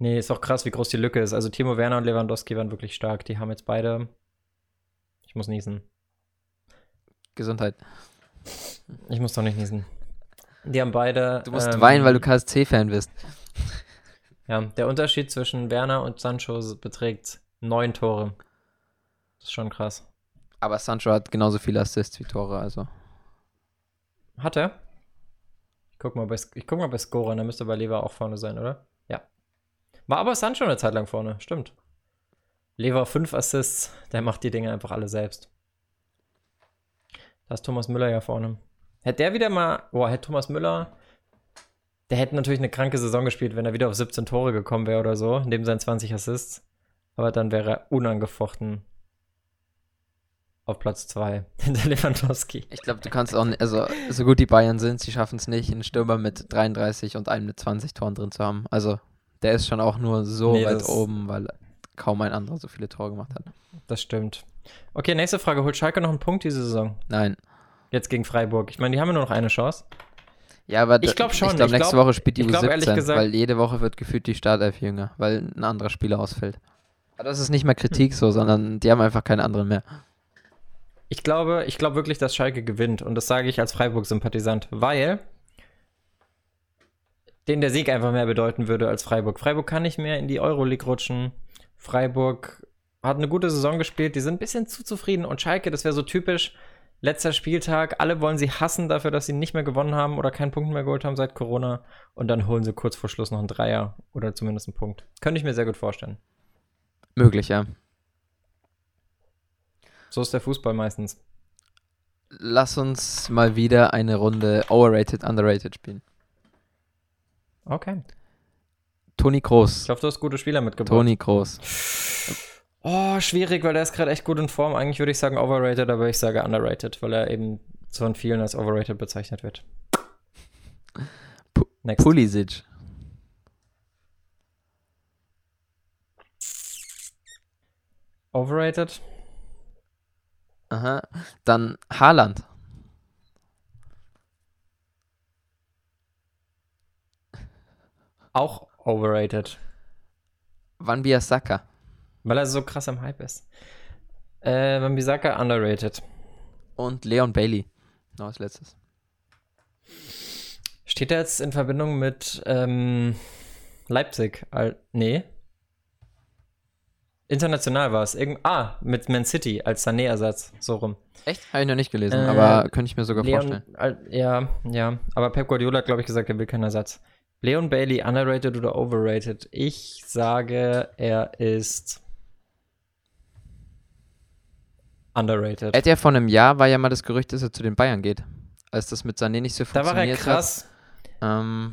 Speaker 1: Nee, ist auch krass, wie groß die Lücke ist. Also Timo Werner und Lewandowski waren wirklich stark. Die haben jetzt beide. Ich muss niesen.
Speaker 2: Gesundheit.
Speaker 1: Ich muss doch nicht niesen. Die haben beide.
Speaker 2: Du musst
Speaker 1: ähm,
Speaker 2: weinen, weil du KSC-Fan bist.
Speaker 1: Ja, der Unterschied zwischen Werner und Sancho beträgt neun Tore. Das ist schon krass.
Speaker 2: Aber Sancho hat genauso viele Assists wie Tore, also.
Speaker 1: Hat er? Ich guck mal bei, ich guck mal bei Scorern, der müsste bei Lever auch vorne sein, oder? Ja. War aber Sancho eine Zeit lang vorne, stimmt. Lever fünf Assists, der macht die Dinge einfach alle selbst. Da ist Thomas Müller ja vorne. Hätte der wieder mal, boah, hätte Thomas Müller, der hätte natürlich eine kranke Saison gespielt, wenn er wieder auf 17 Tore gekommen wäre oder so, neben seinen 20 Assists. aber dann wäre er unangefochten auf Platz 2 hinter Lewandowski.
Speaker 2: Ich glaube, du kannst auch, nicht, also so gut die Bayern sind, sie schaffen es nicht, einen Stürmer mit 33 und einem mit 20 Toren drin zu haben. Also der ist schon auch nur so
Speaker 1: Nee,
Speaker 2: weit oben, weil kaum ein anderer so viele Tore gemacht hat.
Speaker 1: Das stimmt. Okay, nächste Frage. Holt Schalke noch einen Punkt diese Saison?
Speaker 2: Nein.
Speaker 1: Jetzt gegen Freiburg. Ich meine, die haben ja nur noch eine Chance.
Speaker 2: Ja, aber
Speaker 1: Ich
Speaker 2: da-
Speaker 1: glaub schon,
Speaker 2: Ich glaube, nächste
Speaker 1: glaub-
Speaker 2: Woche spielt die
Speaker 1: ich glaub, ehrlich
Speaker 2: U17,
Speaker 1: gesagt-
Speaker 2: weil jede Woche wird gefühlt die Startelf jünger, weil ein anderer Spieler ausfällt. Aber das ist nicht mehr Kritik so, sondern die haben einfach keine anderen mehr.
Speaker 1: Ich glaube, ich glaube wirklich, dass Schalke gewinnt. Und das sage ich als Freiburg-Sympathisant, weil denen der Sieg einfach mehr bedeuten würde als Freiburg. Freiburg kann nicht mehr in die Euroleague rutschen. Freiburg hat eine gute Saison gespielt. Die sind ein bisschen zu zufrieden. Und Schalke, das wäre so typisch. Letzter Spieltag, alle wollen sie hassen dafür, dass sie nicht mehr gewonnen haben oder keinen Punkt mehr geholt haben seit Corona. Und dann holen sie kurz vor Schluss noch einen Dreier oder zumindest einen Punkt. Könnte ich mir sehr gut vorstellen.
Speaker 2: Möglich, ja.
Speaker 1: So ist der Fußball meistens.
Speaker 2: Lass uns mal wieder eine Runde Overrated, Underrated spielen.
Speaker 1: Okay.
Speaker 2: Toni
Speaker 1: Ich
Speaker 2: Kroos.
Speaker 1: hoffe, du hast gute Spieler mitgebracht.
Speaker 2: Toni Kroos.
Speaker 1: Oh, schwierig, weil der ist gerade echt gut in Form. Eigentlich würde ich sagen overrated, aber ich sage underrated, weil er eben von vielen als overrated bezeichnet wird.
Speaker 2: Pu-
Speaker 1: Next.
Speaker 2: Pulisic.
Speaker 1: Overrated?
Speaker 2: Aha. Dann Haaland.
Speaker 1: Auch overrated,
Speaker 2: Van Bissaka.
Speaker 1: weil er so krass am Hype ist. Äh, Wambisaka underrated.
Speaker 2: Und Leon Bailey. Noch als letztes.
Speaker 1: Steht er jetzt in Verbindung mit ähm, Leipzig? Al nee. International war es. Irgend ah, mit Man City als Sané-Ersatz. So rum.
Speaker 2: Echt? Habe ich noch nicht gelesen,
Speaker 1: Äh,
Speaker 2: aber könnte ich mir sogar
Speaker 1: Leon,
Speaker 2: vorstellen.
Speaker 1: Ja, ja. Aber Pep Guardiola hat, glaube ich, gesagt, er will keinen Ersatz. Leon Bailey, underrated oder overrated? Ich sage, er ist underrated.
Speaker 2: Er hat ja vor einem Jahr, war ja mal das Gerücht, dass er zu den Bayern geht. Als das mit Sané nicht so
Speaker 1: da war er
Speaker 2: funktioniert
Speaker 1: krass.
Speaker 2: hat. Ähm,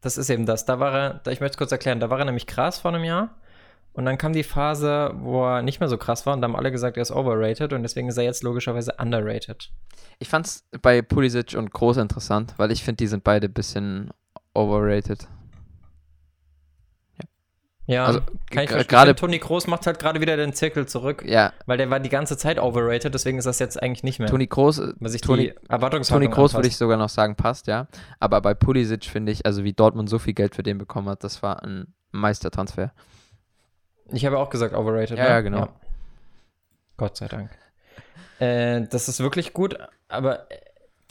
Speaker 1: Das ist eben das. Da war er, ich möchte es kurz erklären, da war er nämlich krass vor einem Jahr. Und dann kam die Phase, wo er nicht mehr so krass war und da haben alle gesagt, er ist overrated und deswegen ist er jetzt logischerweise underrated.
Speaker 2: ich fand es bei Pulisic und Kroos interessant, weil ich finde, die sind beide ein bisschen overrated.
Speaker 1: Ja,
Speaker 2: Also,
Speaker 1: kann ich verstehen.
Speaker 2: gerade-
Speaker 1: Toni Kroos macht halt gerade wieder den Zirkel zurück,
Speaker 2: Ja,
Speaker 1: weil der war die ganze Zeit overrated, deswegen ist das jetzt eigentlich nicht mehr.
Speaker 2: Toni Kroos,
Speaker 1: weil sich
Speaker 2: Toni, Toni Kroos würde ich sogar noch sagen, passt, ja. Aber bei Pulisic finde ich, also wie Dortmund so viel Geld für den bekommen hat, das war ein Meistertransfer.
Speaker 1: Ich habe auch gesagt overrated.
Speaker 2: Ja,
Speaker 1: ne?
Speaker 2: ja, genau.
Speaker 1: Gott sei Dank. Äh, das ist wirklich gut, aber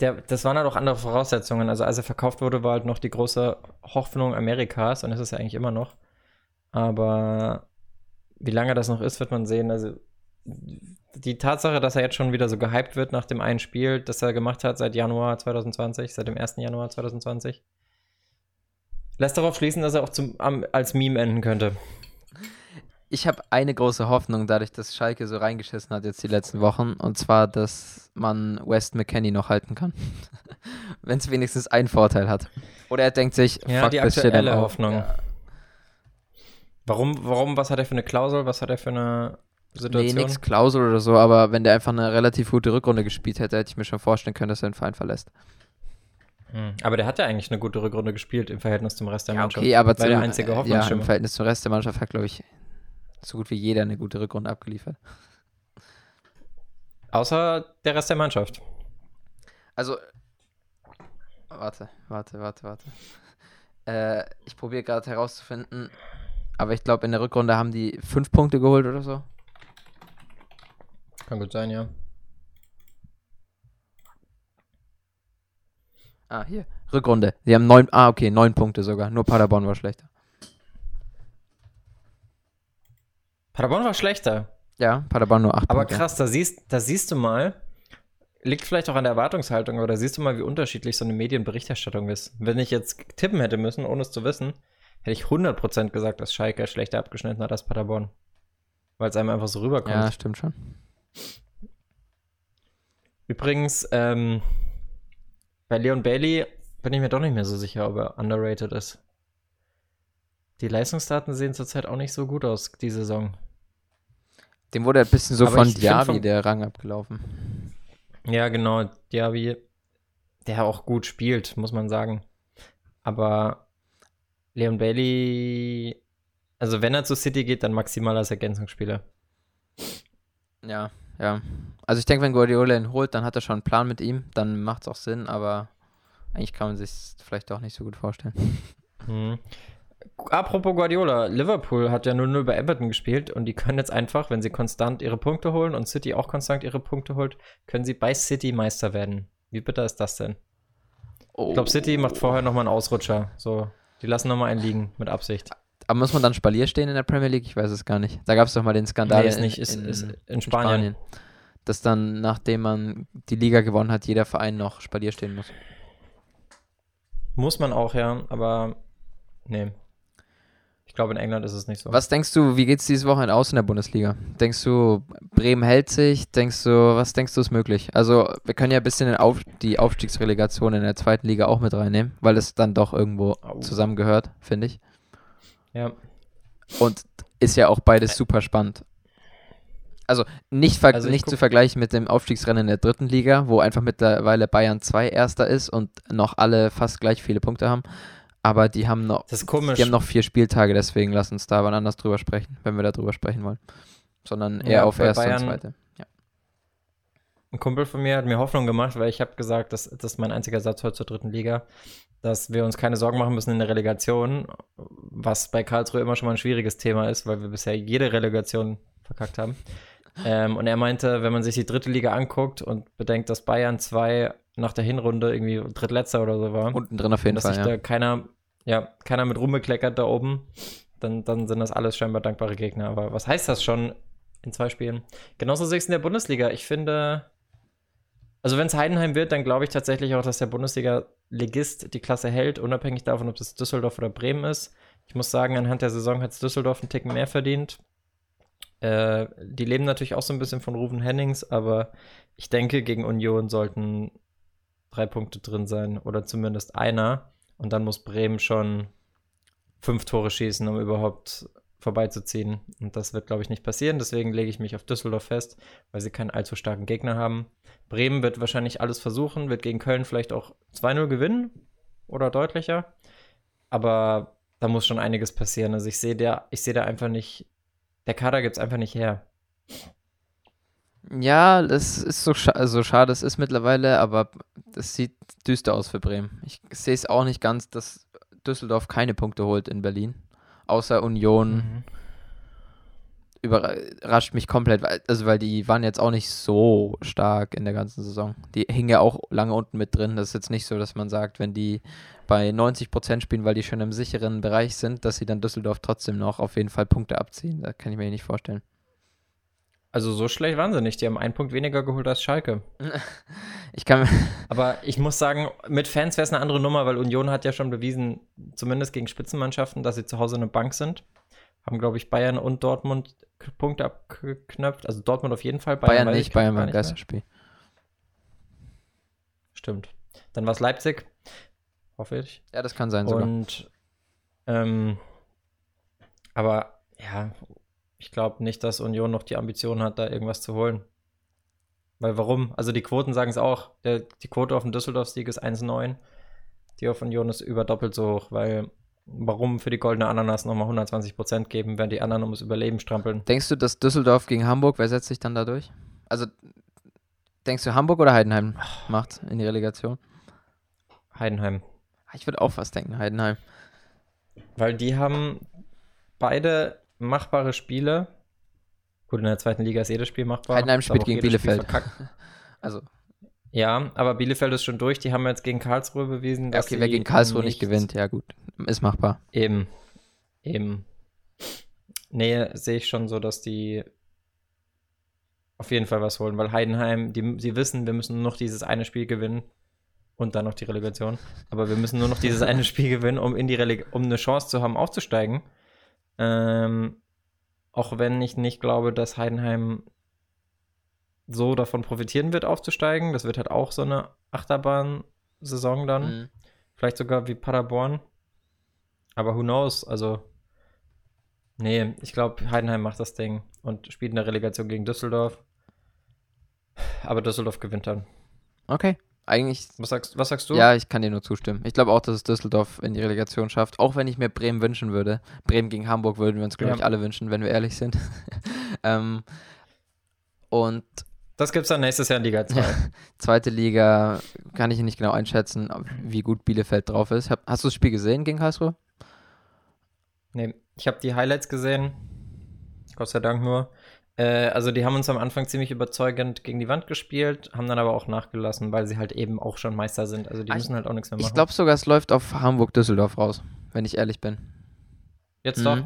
Speaker 1: der, das waren halt auch andere Voraussetzungen. Also als er verkauft wurde, war halt noch die große Hoffnung Amerikas und das ist ja eigentlich immer noch. Aber wie lange das noch ist, wird man sehen. Also die Tatsache, dass er jetzt schon wieder so gehypt wird nach dem einen Spiel, das er gemacht hat seit Januar 2020, seit dem 1. Januar 2020, lässt darauf schließen, dass er auch zum, am, als Meme enden könnte.
Speaker 2: Ich habe eine große Hoffnung, dadurch, dass Schalke so reingeschissen hat jetzt die letzten Wochen, und zwar, dass man West McKenney noch halten kann. Wenn es wenigstens einen Vorteil hat. Oder er denkt sich,
Speaker 1: Ja, die
Speaker 2: das steht
Speaker 1: aktuelle Hoffnung.
Speaker 2: Ja.
Speaker 1: Warum, warum, was hat er für eine Klausel, was hat er für eine
Speaker 2: Nee,
Speaker 1: Situation?
Speaker 2: nix Klausel oder so, aber wenn der einfach eine relativ gute Rückrunde gespielt hätte, hätte ich mir schon vorstellen können, dass er den Verein verlässt.
Speaker 1: Hm. Aber der hat ja eigentlich eine gute Rückrunde gespielt im Verhältnis zum Rest der Mannschaft.
Speaker 2: okay, aber
Speaker 1: War der einzige
Speaker 2: äh, Ja,
Speaker 1: Hoffnungsschimmer.
Speaker 2: im Verhältnis zum Rest der Mannschaft hat, glaube ich, so gut wie jeder eine gute Rückrunde abgeliefert.
Speaker 1: Außer der Rest der Mannschaft.
Speaker 2: Also, warte, warte, warte, warte. Äh, ich probiere gerade herauszufinden, aber ich glaube, in der Rückrunde haben die fünf Punkte geholt oder so.
Speaker 1: Kann gut sein, ja.
Speaker 2: Ah, hier. Rückrunde. Die haben neun, ah, okay, neun Punkte sogar. Nur Paderborn war schlechter.
Speaker 1: Paderborn war schlechter.
Speaker 2: Ja, Paderborn nur acht
Speaker 1: Aber
Speaker 2: Punkte.
Speaker 1: krass, da siehst, da siehst du mal, liegt vielleicht auch an der Erwartungshaltung, aber da siehst du mal, wie unterschiedlich so eine Medienberichterstattung ist. Wenn ich jetzt tippen hätte müssen, ohne es zu wissen, hätte ich 100% gesagt, dass Schalke schlechter abgeschnitten hat als Paderborn. Weil es einem einfach so rüberkommt.
Speaker 2: Ja, stimmt schon.
Speaker 1: Übrigens, ähm, bei Leon Bailey bin ich mir doch nicht mehr so sicher, ob er underrated ist. die Leistungsdaten sehen zurzeit auch nicht so gut aus, die Saison.
Speaker 2: Dem wurde ein bisschen so
Speaker 1: Aber
Speaker 2: von Diaby
Speaker 1: vom-
Speaker 2: der Rang abgelaufen.
Speaker 1: Ja, genau, Diaby, der auch gut spielt, muss man sagen. Aber Leon Bailey, also wenn er zu City geht, dann maximal als Ergänzungsspieler.
Speaker 2: Ja, ja. Also ich denke, wenn Guardiola ihn holt, dann hat er schon einen Plan mit ihm, dann macht es auch Sinn, aber eigentlich kann man sich vielleicht auch nicht so gut vorstellen.
Speaker 1: Mhm. Apropos Guardiola, Liverpool hat ja nur 0 bei Everton gespielt und die können jetzt einfach, wenn sie konstant ihre Punkte holen und City auch konstant ihre Punkte holt, können sie bei City Meister werden. Wie bitter ist das denn?
Speaker 2: Oh.
Speaker 1: Ich glaube, City macht vorher nochmal einen Ausrutscher. So, die lassen nochmal einen liegen mit Absicht.
Speaker 2: Aber muss man dann Spalier stehen in der Premier League? Ich weiß es gar nicht. Da gab es doch mal den Skandal
Speaker 1: Nee, ist
Speaker 2: in,
Speaker 1: nicht, ist,
Speaker 2: in,
Speaker 1: ist in,
Speaker 2: in
Speaker 1: Spanien.
Speaker 2: Dass dann, nachdem man die Liga gewonnen hat, jeder Verein noch Spalier stehen muss.
Speaker 1: Muss man auch, ja, aber nee. Ich glaube, in England ist es nicht so.
Speaker 2: Was denkst du, wie geht es dieses Wochenende aus in der Bundesliga? Denkst du, Bremen hält sich? Denkst du, was denkst du ist möglich? Also, wir können ja ein bisschen Auf die Aufstiegsrelegation in der zweiten Liga auch mit reinnehmen, weil es dann doch irgendwo
Speaker 1: Au.
Speaker 2: zusammengehört, finde ich.
Speaker 1: Ja.
Speaker 2: Und ist ja auch beides super spannend. Also nicht, ver
Speaker 1: Also ich
Speaker 2: nicht zu vergleichen mit dem Aufstiegsrennen in der dritten Liga, wo einfach mittlerweile Bayern 2 Erster ist und noch alle fast gleich viele Punkte haben. Aber die haben noch,
Speaker 1: Das ist komisch.
Speaker 2: die haben noch vier Spieltage, deswegen lass uns da wann anders drüber sprechen, wenn wir da drüber sprechen wollen. Sondern eher
Speaker 1: Ja,
Speaker 2: auf erste
Speaker 1: Bayern-
Speaker 2: und zweite. Ja.
Speaker 1: Ein Kumpel von mir hat mir Hoffnung gemacht, weil ich habe gesagt, das, das ist mein einziger Satz heute zur dritten Liga, dass wir uns keine Sorgen machen müssen in der Relegation, was bei Karlsruhe immer schon mal ein schwieriges Thema ist, weil wir bisher jede Relegation verkackt haben. Ähm, und er meinte, wenn man sich die dritte Liga anguckt und bedenkt, dass Bayern 2 nach der Hinrunde irgendwie drittletzter oder so war,
Speaker 2: Unten drin auf jeden
Speaker 1: dass
Speaker 2: Fall,
Speaker 1: sich
Speaker 2: ja.
Speaker 1: da keiner, ja, keiner mit rumbekleckert da oben, dann, dann sind das alles scheinbar dankbare Gegner. Aber was heißt das schon in zwei Spielen? Genauso sehe ich es in der Bundesliga. Ich finde, also wenn es Heidenheim wird, dann glaube ich tatsächlich auch, dass der Bundesliga-Legist die Klasse hält, unabhängig davon, ob es Düsseldorf oder Bremen ist. Ich muss sagen, anhand der Saison hat es Düsseldorf einen Ticken mehr verdient. Äh, die leben natürlich auch so ein bisschen von Ruven Hennings, aber ich denke, gegen Union sollten drei Punkte drin sein oder zumindest einer. Und dann muss Bremen schon fünf Tore schießen, um überhaupt vorbeizuziehen. Und das wird, glaube ich, nicht passieren. Deswegen lege ich mich auf Düsseldorf fest, weil sie keinen allzu starken Gegner haben. Bremen wird wahrscheinlich alles versuchen, wird gegen Köln vielleicht auch 2-0 gewinnen oder deutlicher. Aber da muss schon einiges passieren. Also ich sehe da, ich da einfach nicht, der Kader gibt es einfach nicht her.
Speaker 2: Ja, das ist so, scha so schade es ist mittlerweile, aber das sieht düster aus für Bremen. Ich sehe es auch nicht ganz, dass Düsseldorf keine Punkte holt in Berlin. Außer Union
Speaker 1: Mhm.
Speaker 2: überrascht mich komplett, weil, also weil die waren jetzt auch nicht so stark in der ganzen Saison. Die hingen ja auch lange unten mit drin. Das ist jetzt nicht so, dass man sagt, wenn die bei 90% spielen, weil die schon im sicheren Bereich sind, dass sie dann Düsseldorf trotzdem noch auf jeden Fall Punkte abziehen. Das kann ich mir nicht vorstellen.
Speaker 1: Also so schlecht waren sie nicht. Die haben einen Punkt weniger geholt als Schalke.
Speaker 2: Ich kann
Speaker 1: Aber ich muss sagen, mit Fans wäre es eine andere Nummer, weil Union hat ja schon bewiesen, zumindest gegen Spitzenmannschaften, dass sie zu Hause eine Bank sind. Haben, glaube ich, Bayern und Dortmund Punkte abgeknöpft. Also Dortmund auf jeden Fall.
Speaker 2: Bayern
Speaker 1: weiß
Speaker 2: nicht,
Speaker 1: ich
Speaker 2: Bayern war ein. Geisterspiel.
Speaker 1: Stimmt. Dann war es Leipzig. Hoffe ich.
Speaker 2: Ja, das kann sein sogar.
Speaker 1: Und ähm, aber ja, ich glaube nicht, dass Union noch die Ambition hat, da irgendwas zu holen. Weil warum? Also die Quoten sagen es auch. Der, die Quote auf den Düsseldorf-Sieg ist 1,9. Die auf Union ist über doppelt so hoch, weil warum für die goldene Ananas nochmal 120% geben, während die anderen ums Überleben strampeln?
Speaker 2: Denkst du, dass Düsseldorf gegen Hamburg, wer setzt sich dann da durch? Also, denkst du, Hamburg oder Heidenheim macht in die Relegation?
Speaker 1: Heidenheim.
Speaker 2: Ich würde auch fast denken, Heidenheim.
Speaker 1: Weil die haben beide machbare Spiele. Gut, in der zweiten Liga ist jedes Spiel machbar.
Speaker 2: Heidenheim spielt gegen
Speaker 1: Spiel
Speaker 2: Bielefeld.
Speaker 1: verkackt.
Speaker 2: Also,
Speaker 1: Ja, aber Bielefeld ist schon durch. Die haben jetzt gegen Karlsruhe bewiesen,
Speaker 2: ja,
Speaker 1: dass
Speaker 2: okay, wer gegen Karlsruhe nicht gewinnt, ja gut, ist machbar.
Speaker 1: Eben. Eben. Nee, sehe ich schon so, dass die auf jeden Fall was holen, weil Heidenheim, die, sie wissen, wir müssen nur noch dieses eine Spiel gewinnen und dann noch die Relegation. Aber wir müssen nur noch dieses eine Spiel gewinnen, um in die Releg um eine Chance zu haben, aufzusteigen. Ähm, auch wenn ich nicht glaube, dass Heidenheim so davon profitieren wird, aufzusteigen. Das wird halt auch so eine Achterbahn-Saison dann.
Speaker 2: Mhm.
Speaker 1: Vielleicht sogar wie Paderborn. Aber who knows? Also, Nee, ich glaube, Heidenheim macht das Ding und spielt in der Relegation gegen Düsseldorf. Aber Düsseldorf gewinnt dann.
Speaker 2: Okay. Eigentlich,
Speaker 1: Was sagst, was sagst du?
Speaker 2: ja, ich kann dir nur zustimmen. Ich glaube auch, dass es Düsseldorf in die Relegation schafft. Auch wenn ich mir Bremen wünschen würde. Bremen gegen Hamburg würden wir uns, glaube
Speaker 1: Ja.
Speaker 2: ich, alle wünschen, wenn wir ehrlich sind. ähm, und
Speaker 1: Das gibt's dann nächstes Jahr in Liga 2.
Speaker 2: zweite Liga kann ich nicht genau einschätzen, wie gut Bielefeld drauf ist. Hab, hast du das Spiel gesehen gegen Karlsruhe?
Speaker 1: Nee, ich habe die Highlights gesehen. Gott sei Dank nur. Äh, also die haben uns am Anfang ziemlich überzeugend gegen die Wand gespielt, haben dann aber auch nachgelassen, weil sie halt eben auch schon Meister sind. Also die
Speaker 2: Ah,
Speaker 1: müssen halt auch nichts mehr machen.
Speaker 2: Ich glaube sogar, es läuft auf Hamburg-Düsseldorf raus, wenn ich ehrlich bin.
Speaker 1: Jetzt
Speaker 2: Mhm.
Speaker 1: doch.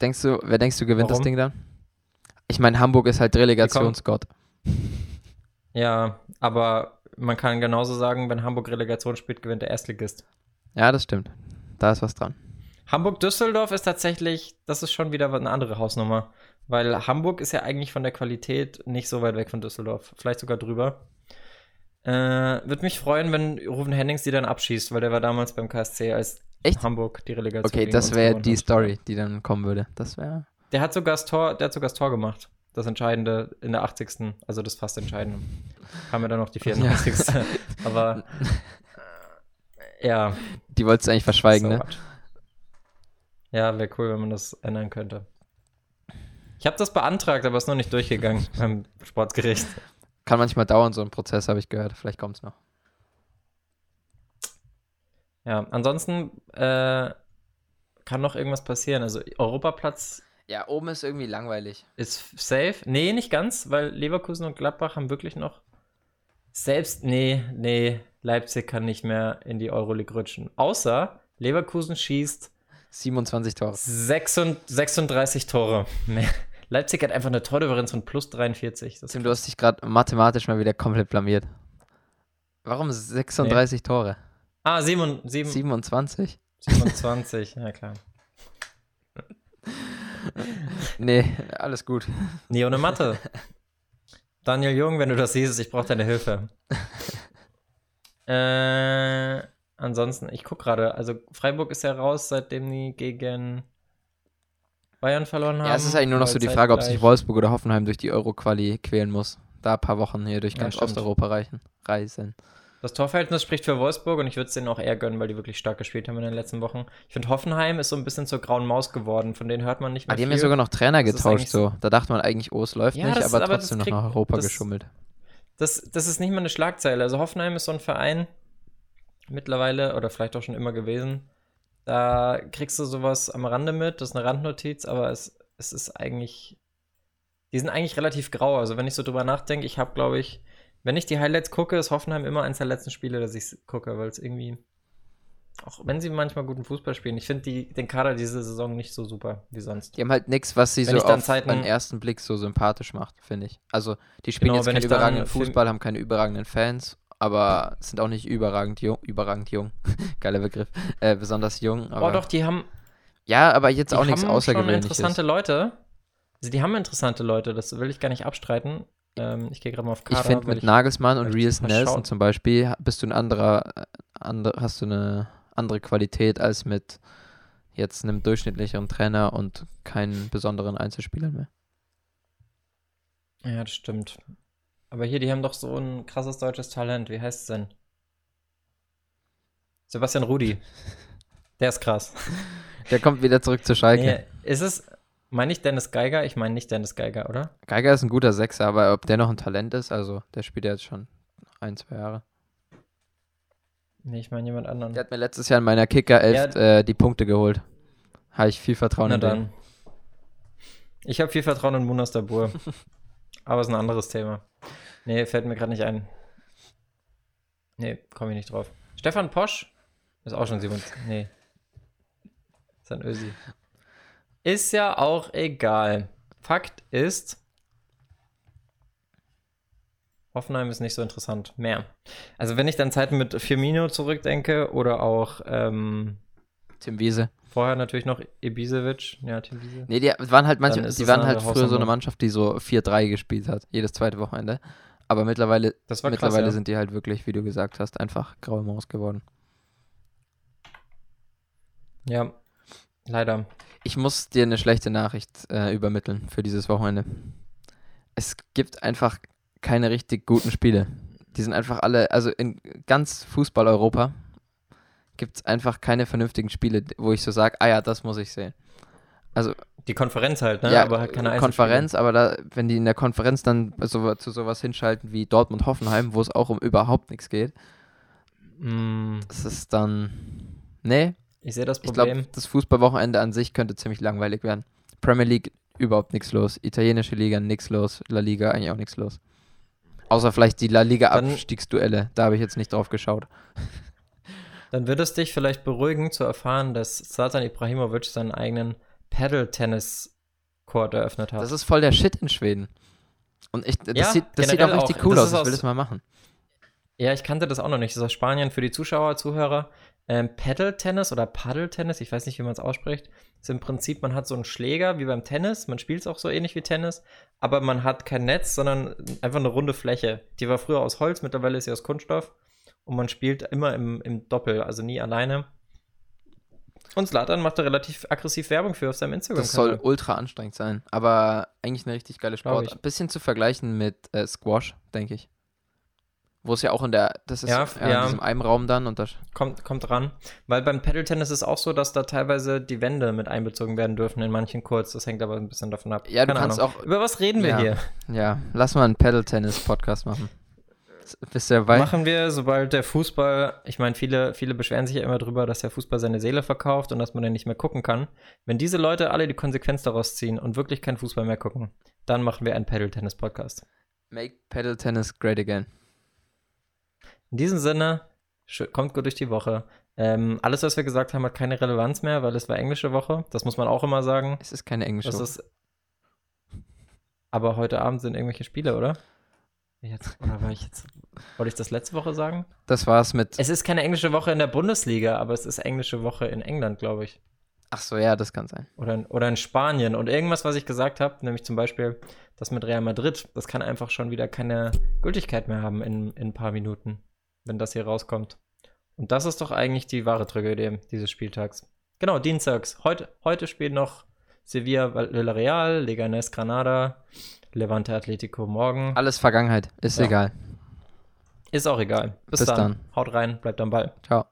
Speaker 2: Denkst du, wer denkst du gewinnt das
Speaker 1: Warum?
Speaker 2: Ding dann? Ich meine, Hamburg ist halt Relegationsgott.
Speaker 1: Ja, aber man kann genauso sagen, wenn Hamburg Relegation spielt, gewinnt der Erstligist.
Speaker 2: Ja, das stimmt. Da ist was dran.
Speaker 1: Hamburg-Düsseldorf ist tatsächlich, das ist schon wieder eine andere Hausnummer. Weil Hamburg ist ja eigentlich von der Qualität nicht so weit weg von Düsseldorf. Vielleicht sogar drüber. Äh, Würde mich freuen, wenn Ruven Hennings die dann abschießt, weil der war damals beim KSC, als
Speaker 2: Echt?
Speaker 1: Hamburg die Relegation
Speaker 2: Okay, das wäre die
Speaker 1: hat.
Speaker 2: Story, die dann kommen würde. Das wäre.
Speaker 1: Der hat sogar das Tor, der hat sogar das Tor gemacht. Das Entscheidende in der 80. Also das fast Entscheidende. Kam mir dann noch die 94. Aber äh, ja.
Speaker 2: Die wolltest du eigentlich verschweigen,
Speaker 1: so
Speaker 2: ne?
Speaker 1: what. Ja, wäre cool, wenn man das ändern könnte. Ich habe das beantragt, aber ist noch nicht durchgegangen beim Sportgericht.
Speaker 2: Kann manchmal dauern, so ein Prozess, habe ich gehört. Vielleicht kommt es noch.
Speaker 1: Ja, ansonsten äh, kann noch irgendwas passieren. Also Europaplatz
Speaker 2: Ja, oben ist irgendwie langweilig.
Speaker 1: ist safe. Nee, nicht ganz, weil Leverkusen und Gladbach haben wirklich noch selbst, nee, nee, Leipzig kann nicht mehr in die Euroleague rutschen. Außer Leverkusen schießt
Speaker 2: 27 Tore.
Speaker 1: 36, 36 Tore. Mehr. Leipzig hat einfach eine Tordifferenz von plus 43. Das
Speaker 2: Tim, du hast dich gerade mathematisch mal wieder komplett blamiert. Warum 36 Tore?
Speaker 1: ah, 7, 7,
Speaker 2: 27?
Speaker 1: 27, ja klar.
Speaker 2: Nee, alles gut.
Speaker 1: Nee, ohne Mathe. Daniel Jung, wenn du das siehst, ich brauche deine Hilfe. äh, ansonsten, ich gucke gerade, also Freiburg ist ja raus, seitdem die gegen Bayern verloren haben.
Speaker 2: Ja, es ist eigentlich nur noch so die Frage, ob sich Wolfsburg oder Hoffenheim durch die Euro-Quali quälen muss. Da ein paar Wochen hier durch
Speaker 1: Ja,
Speaker 2: ganz
Speaker 1: stimmt.
Speaker 2: Osteuropa reichen. Reisen.
Speaker 1: Das Torverhältnis spricht für Wolfsburg und ich würde es denen auch eher gönnen, weil die wirklich stark gespielt haben in den letzten Wochen. Ich finde, Hoffenheim ist so ein bisschen zur grauen Maus geworden, von denen hört man nicht mehr
Speaker 2: Ah, die haben ja sogar noch Trainer
Speaker 1: Das ist
Speaker 2: getauscht so. Da dachte man eigentlich, oh, es läuft
Speaker 1: Ja,
Speaker 2: nicht, aber
Speaker 1: aber das
Speaker 2: trotzdem noch
Speaker 1: kriegt-
Speaker 2: nach Europa
Speaker 1: das-
Speaker 2: geschummelt.
Speaker 1: Das, das ist nicht mal eine Schlagzeile. Also Hoffenheim ist so ein Verein mittlerweile oder vielleicht auch schon immer gewesen. Da kriegst du sowas am Rande mit, das ist eine Randnotiz, aber es, es ist eigentlich. Die sind eigentlich relativ grau. Also wenn ich so drüber nachdenke, ich habe, glaube ich, wenn ich die Highlights gucke, ist Hoffenheim immer eins der letzten Spiele, dass ich gucke, weil es irgendwie. Auch wenn sie manchmal guten Fußball spielen, ich finde den Kader diese Saison nicht so super wie sonst.
Speaker 2: Die haben halt nichts, was sie
Speaker 1: Wenn
Speaker 2: so auf
Speaker 1: Zeiten-
Speaker 2: den ersten Blick so sympathisch macht, finde ich. Also, die spielen
Speaker 1: Genau,
Speaker 2: jetzt keinen überragenden Fußball, haben keine überragenden Fans, aber sind auch nicht überragend jung. Überragend jung. Geiler Begriff. Äh, besonders jung. Aber,
Speaker 1: oh doch, die haben,
Speaker 2: Ja, aber jetzt
Speaker 1: die
Speaker 2: auch nichts
Speaker 1: haben schon
Speaker 2: Außergewöhnliches.
Speaker 1: interessante Leute. Also die haben interessante Leute, das will ich gar nicht abstreiten. Ähm, ich gehe gerade mal auf
Speaker 2: Ich
Speaker 1: Kader.
Speaker 2: finde,
Speaker 1: weil
Speaker 2: mit Nagelsmann
Speaker 1: weil
Speaker 2: und
Speaker 1: ich mal
Speaker 2: Nelson
Speaker 1: schauen-
Speaker 2: zum Beispiel bist du ein anderer, äh, andere, hast du eine andere Qualität als mit jetzt einem durchschnittlicheren Trainer und keinen besonderen Einzelspielern mehr.
Speaker 1: Ja, das stimmt. Aber hier, die haben doch so ein krasses deutsches Talent. Wie heißt es denn? Sebastian Rudi. Der ist krass.
Speaker 2: Der kommt wieder zurück zu Schalke.
Speaker 1: Nee, ist es, meine ich Dennis Geiger? Ich meine nicht Dennis Geiger, oder?
Speaker 2: Geiger ist ein guter Sechser, aber ob der noch ein Talent ist, also der spielt ja jetzt schon ein, zwei Jahre.
Speaker 1: Nee, ich meine jemand anderen.
Speaker 2: Der hat mir letztes Jahr in meiner Kicker 11 äh, die Punkte geholt. Habe ich viel Vertrauen
Speaker 1: Na
Speaker 2: in den.
Speaker 1: dann. Ich habe viel Vertrauen in Munas Dabur. Aber ist ein anderes Thema. Nee, fällt mir gerade nicht ein. Nee, komme ich nicht drauf. Stefan Posch ist auch schon 27. Nee. Ist ein Ösi. Ist ja auch egal. Fakt ist, Hoffenheim ist nicht so interessant mehr. Also wenn ich dann Zeiten mit Firmino zurückdenke oder auch ähm,
Speaker 2: Tim Wiese.
Speaker 1: vorher natürlich noch Ibisevic. Ja, Tim Wiese.
Speaker 2: Nee, die waren halt
Speaker 1: ist
Speaker 2: die waren halt früher so eine. Mannschaft, die so 4-3 gespielt hat, jedes zweite Wochenende. Aber mittlerweile,
Speaker 1: war krass,
Speaker 2: mittlerweile
Speaker 1: ja.
Speaker 2: sind die halt wirklich, wie du gesagt hast, einfach graue Maus geworden.
Speaker 1: Ja, leider.
Speaker 2: Ich muss dir eine schlechte Nachricht äh, übermitteln für dieses Wochenende. Es gibt einfach keine richtig guten Spiele. Die sind einfach alle, also in ganz Fußball-Europa gibt es einfach keine vernünftigen Spiele, wo ich so sage, ah ja, das muss ich sehen. Also
Speaker 1: Die Konferenz halt, ne?
Speaker 2: ja,
Speaker 1: aber halt keine
Speaker 2: Konferenz, aber da, wenn die in der Konferenz dann so, zu sowas hinschalten wie Dortmund-Hoffenheim, wo es auch um überhaupt nichts geht,
Speaker 1: Mm,
Speaker 2: das ist dann, nee,
Speaker 1: ich sehe das
Speaker 2: ich
Speaker 1: Problem.
Speaker 2: glaube, das Fußballwochenende an sich könnte ziemlich langweilig werden. Premier League überhaupt nichts los, italienische Liga nichts los, La Liga eigentlich auch nichts los. Außer vielleicht die La Liga
Speaker 1: Dann-
Speaker 2: Abstiegsduelle, da habe ich jetzt nicht drauf geschaut.
Speaker 1: Dann wird es dich vielleicht beruhigen zu erfahren, dass Zlatan Ibrahimovic seinen eigenen Paddle-Tennis-Court eröffnet hat.
Speaker 2: Das ist voll der Shit in Schweden. Und ich, das,
Speaker 1: Ja,
Speaker 2: sieht, das sieht auch richtig
Speaker 1: auch.
Speaker 2: cool
Speaker 1: Das
Speaker 2: aus, ich will das mal machen.
Speaker 1: ja, ich kannte das auch noch nicht. Das ist aus Spanien für die Zuschauer, Zuhörer. Ähm, Paddle-Tennis oder Paddle-Tennis, ich weiß nicht, wie man es ausspricht, ist im Prinzip, man hat so einen Schläger wie beim Tennis, man spielt es auch so ähnlich wie Tennis, aber man hat kein Netz, sondern einfach eine runde Fläche. Die war früher aus Holz, mittlerweile ist sie aus Kunststoff und man spielt immer im, im Doppel, also nie alleine. Und Slatan macht da relativ aggressiv Werbung für auf seinem instagram
Speaker 2: Das soll ultra anstrengend sein, aber eigentlich eine richtig geile Sport. Ein bisschen zu vergleichen mit äh, Squash, denke ich. Wo es ja auch in der, das ist
Speaker 1: Ja,
Speaker 2: ja,
Speaker 1: ja.
Speaker 2: in diesem einen Raum dann und das,
Speaker 1: Kommt, kommt ran. Weil beim Paddle-Tennis ist auch so, dass da teilweise die Wände mit einbezogen werden dürfen in manchen Courts. Das hängt aber ein bisschen davon ab.
Speaker 2: Ja, du
Speaker 1: Keine
Speaker 2: kannst
Speaker 1: Ahnung.
Speaker 2: auch-
Speaker 1: Über was reden wir
Speaker 2: Ja.
Speaker 1: hier?
Speaker 2: ja, lass mal einen Paddle-Tennis-Podcast machen. Du dabei?
Speaker 1: Machen wir, sobald der Fußball, ich meine, viele, viele beschweren sich ja immer drüber, dass der Fußball seine Seele verkauft und dass man dann nicht mehr gucken kann. Wenn diese Leute alle die Konsequenz daraus ziehen und wirklich keinen Fußball mehr gucken, dann machen wir einen Paddle-Tennis-Podcast.
Speaker 2: Make Paddle-Tennis great again.
Speaker 1: In diesem Sinne, kommt gut durch die Woche. Ähm, alles, was wir gesagt haben, hat keine Relevanz mehr, weil es war englische Woche. Das muss man auch immer sagen.
Speaker 2: Es ist keine englische. Woche.
Speaker 1: ist. Aber heute Abend sind irgendwelche Spiele, oder? Jetzt, oder war ich jetzt. Wollte ich das letzte Woche sagen?
Speaker 2: Das war's mit.
Speaker 1: Es ist keine englische Woche in der Bundesliga, aber es ist englische Woche in England, glaube ich.
Speaker 2: Ach so, ja, das kann sein.
Speaker 1: Oder in, oder in Spanien. Und irgendwas, was ich gesagt habe, nämlich zum Beispiel das mit Real Madrid, das kann einfach schon wieder keine Gültigkeit mehr haben in, in ein paar Minuten, wenn das hier rauskommt. Und das ist doch eigentlich die wahre Tragödie dieses Spieltags. Genau, dienstags. Heute, heute spielt noch Sevilla Villarreal, Leganés Granada, Levante Atletico morgen.
Speaker 2: Alles Vergangenheit. Ist
Speaker 1: Ja.
Speaker 2: egal.
Speaker 1: Ist auch egal. Bis,
Speaker 2: Bis
Speaker 1: dann.
Speaker 2: dann.
Speaker 1: Haut rein, bleibt am Ball.
Speaker 2: Ciao.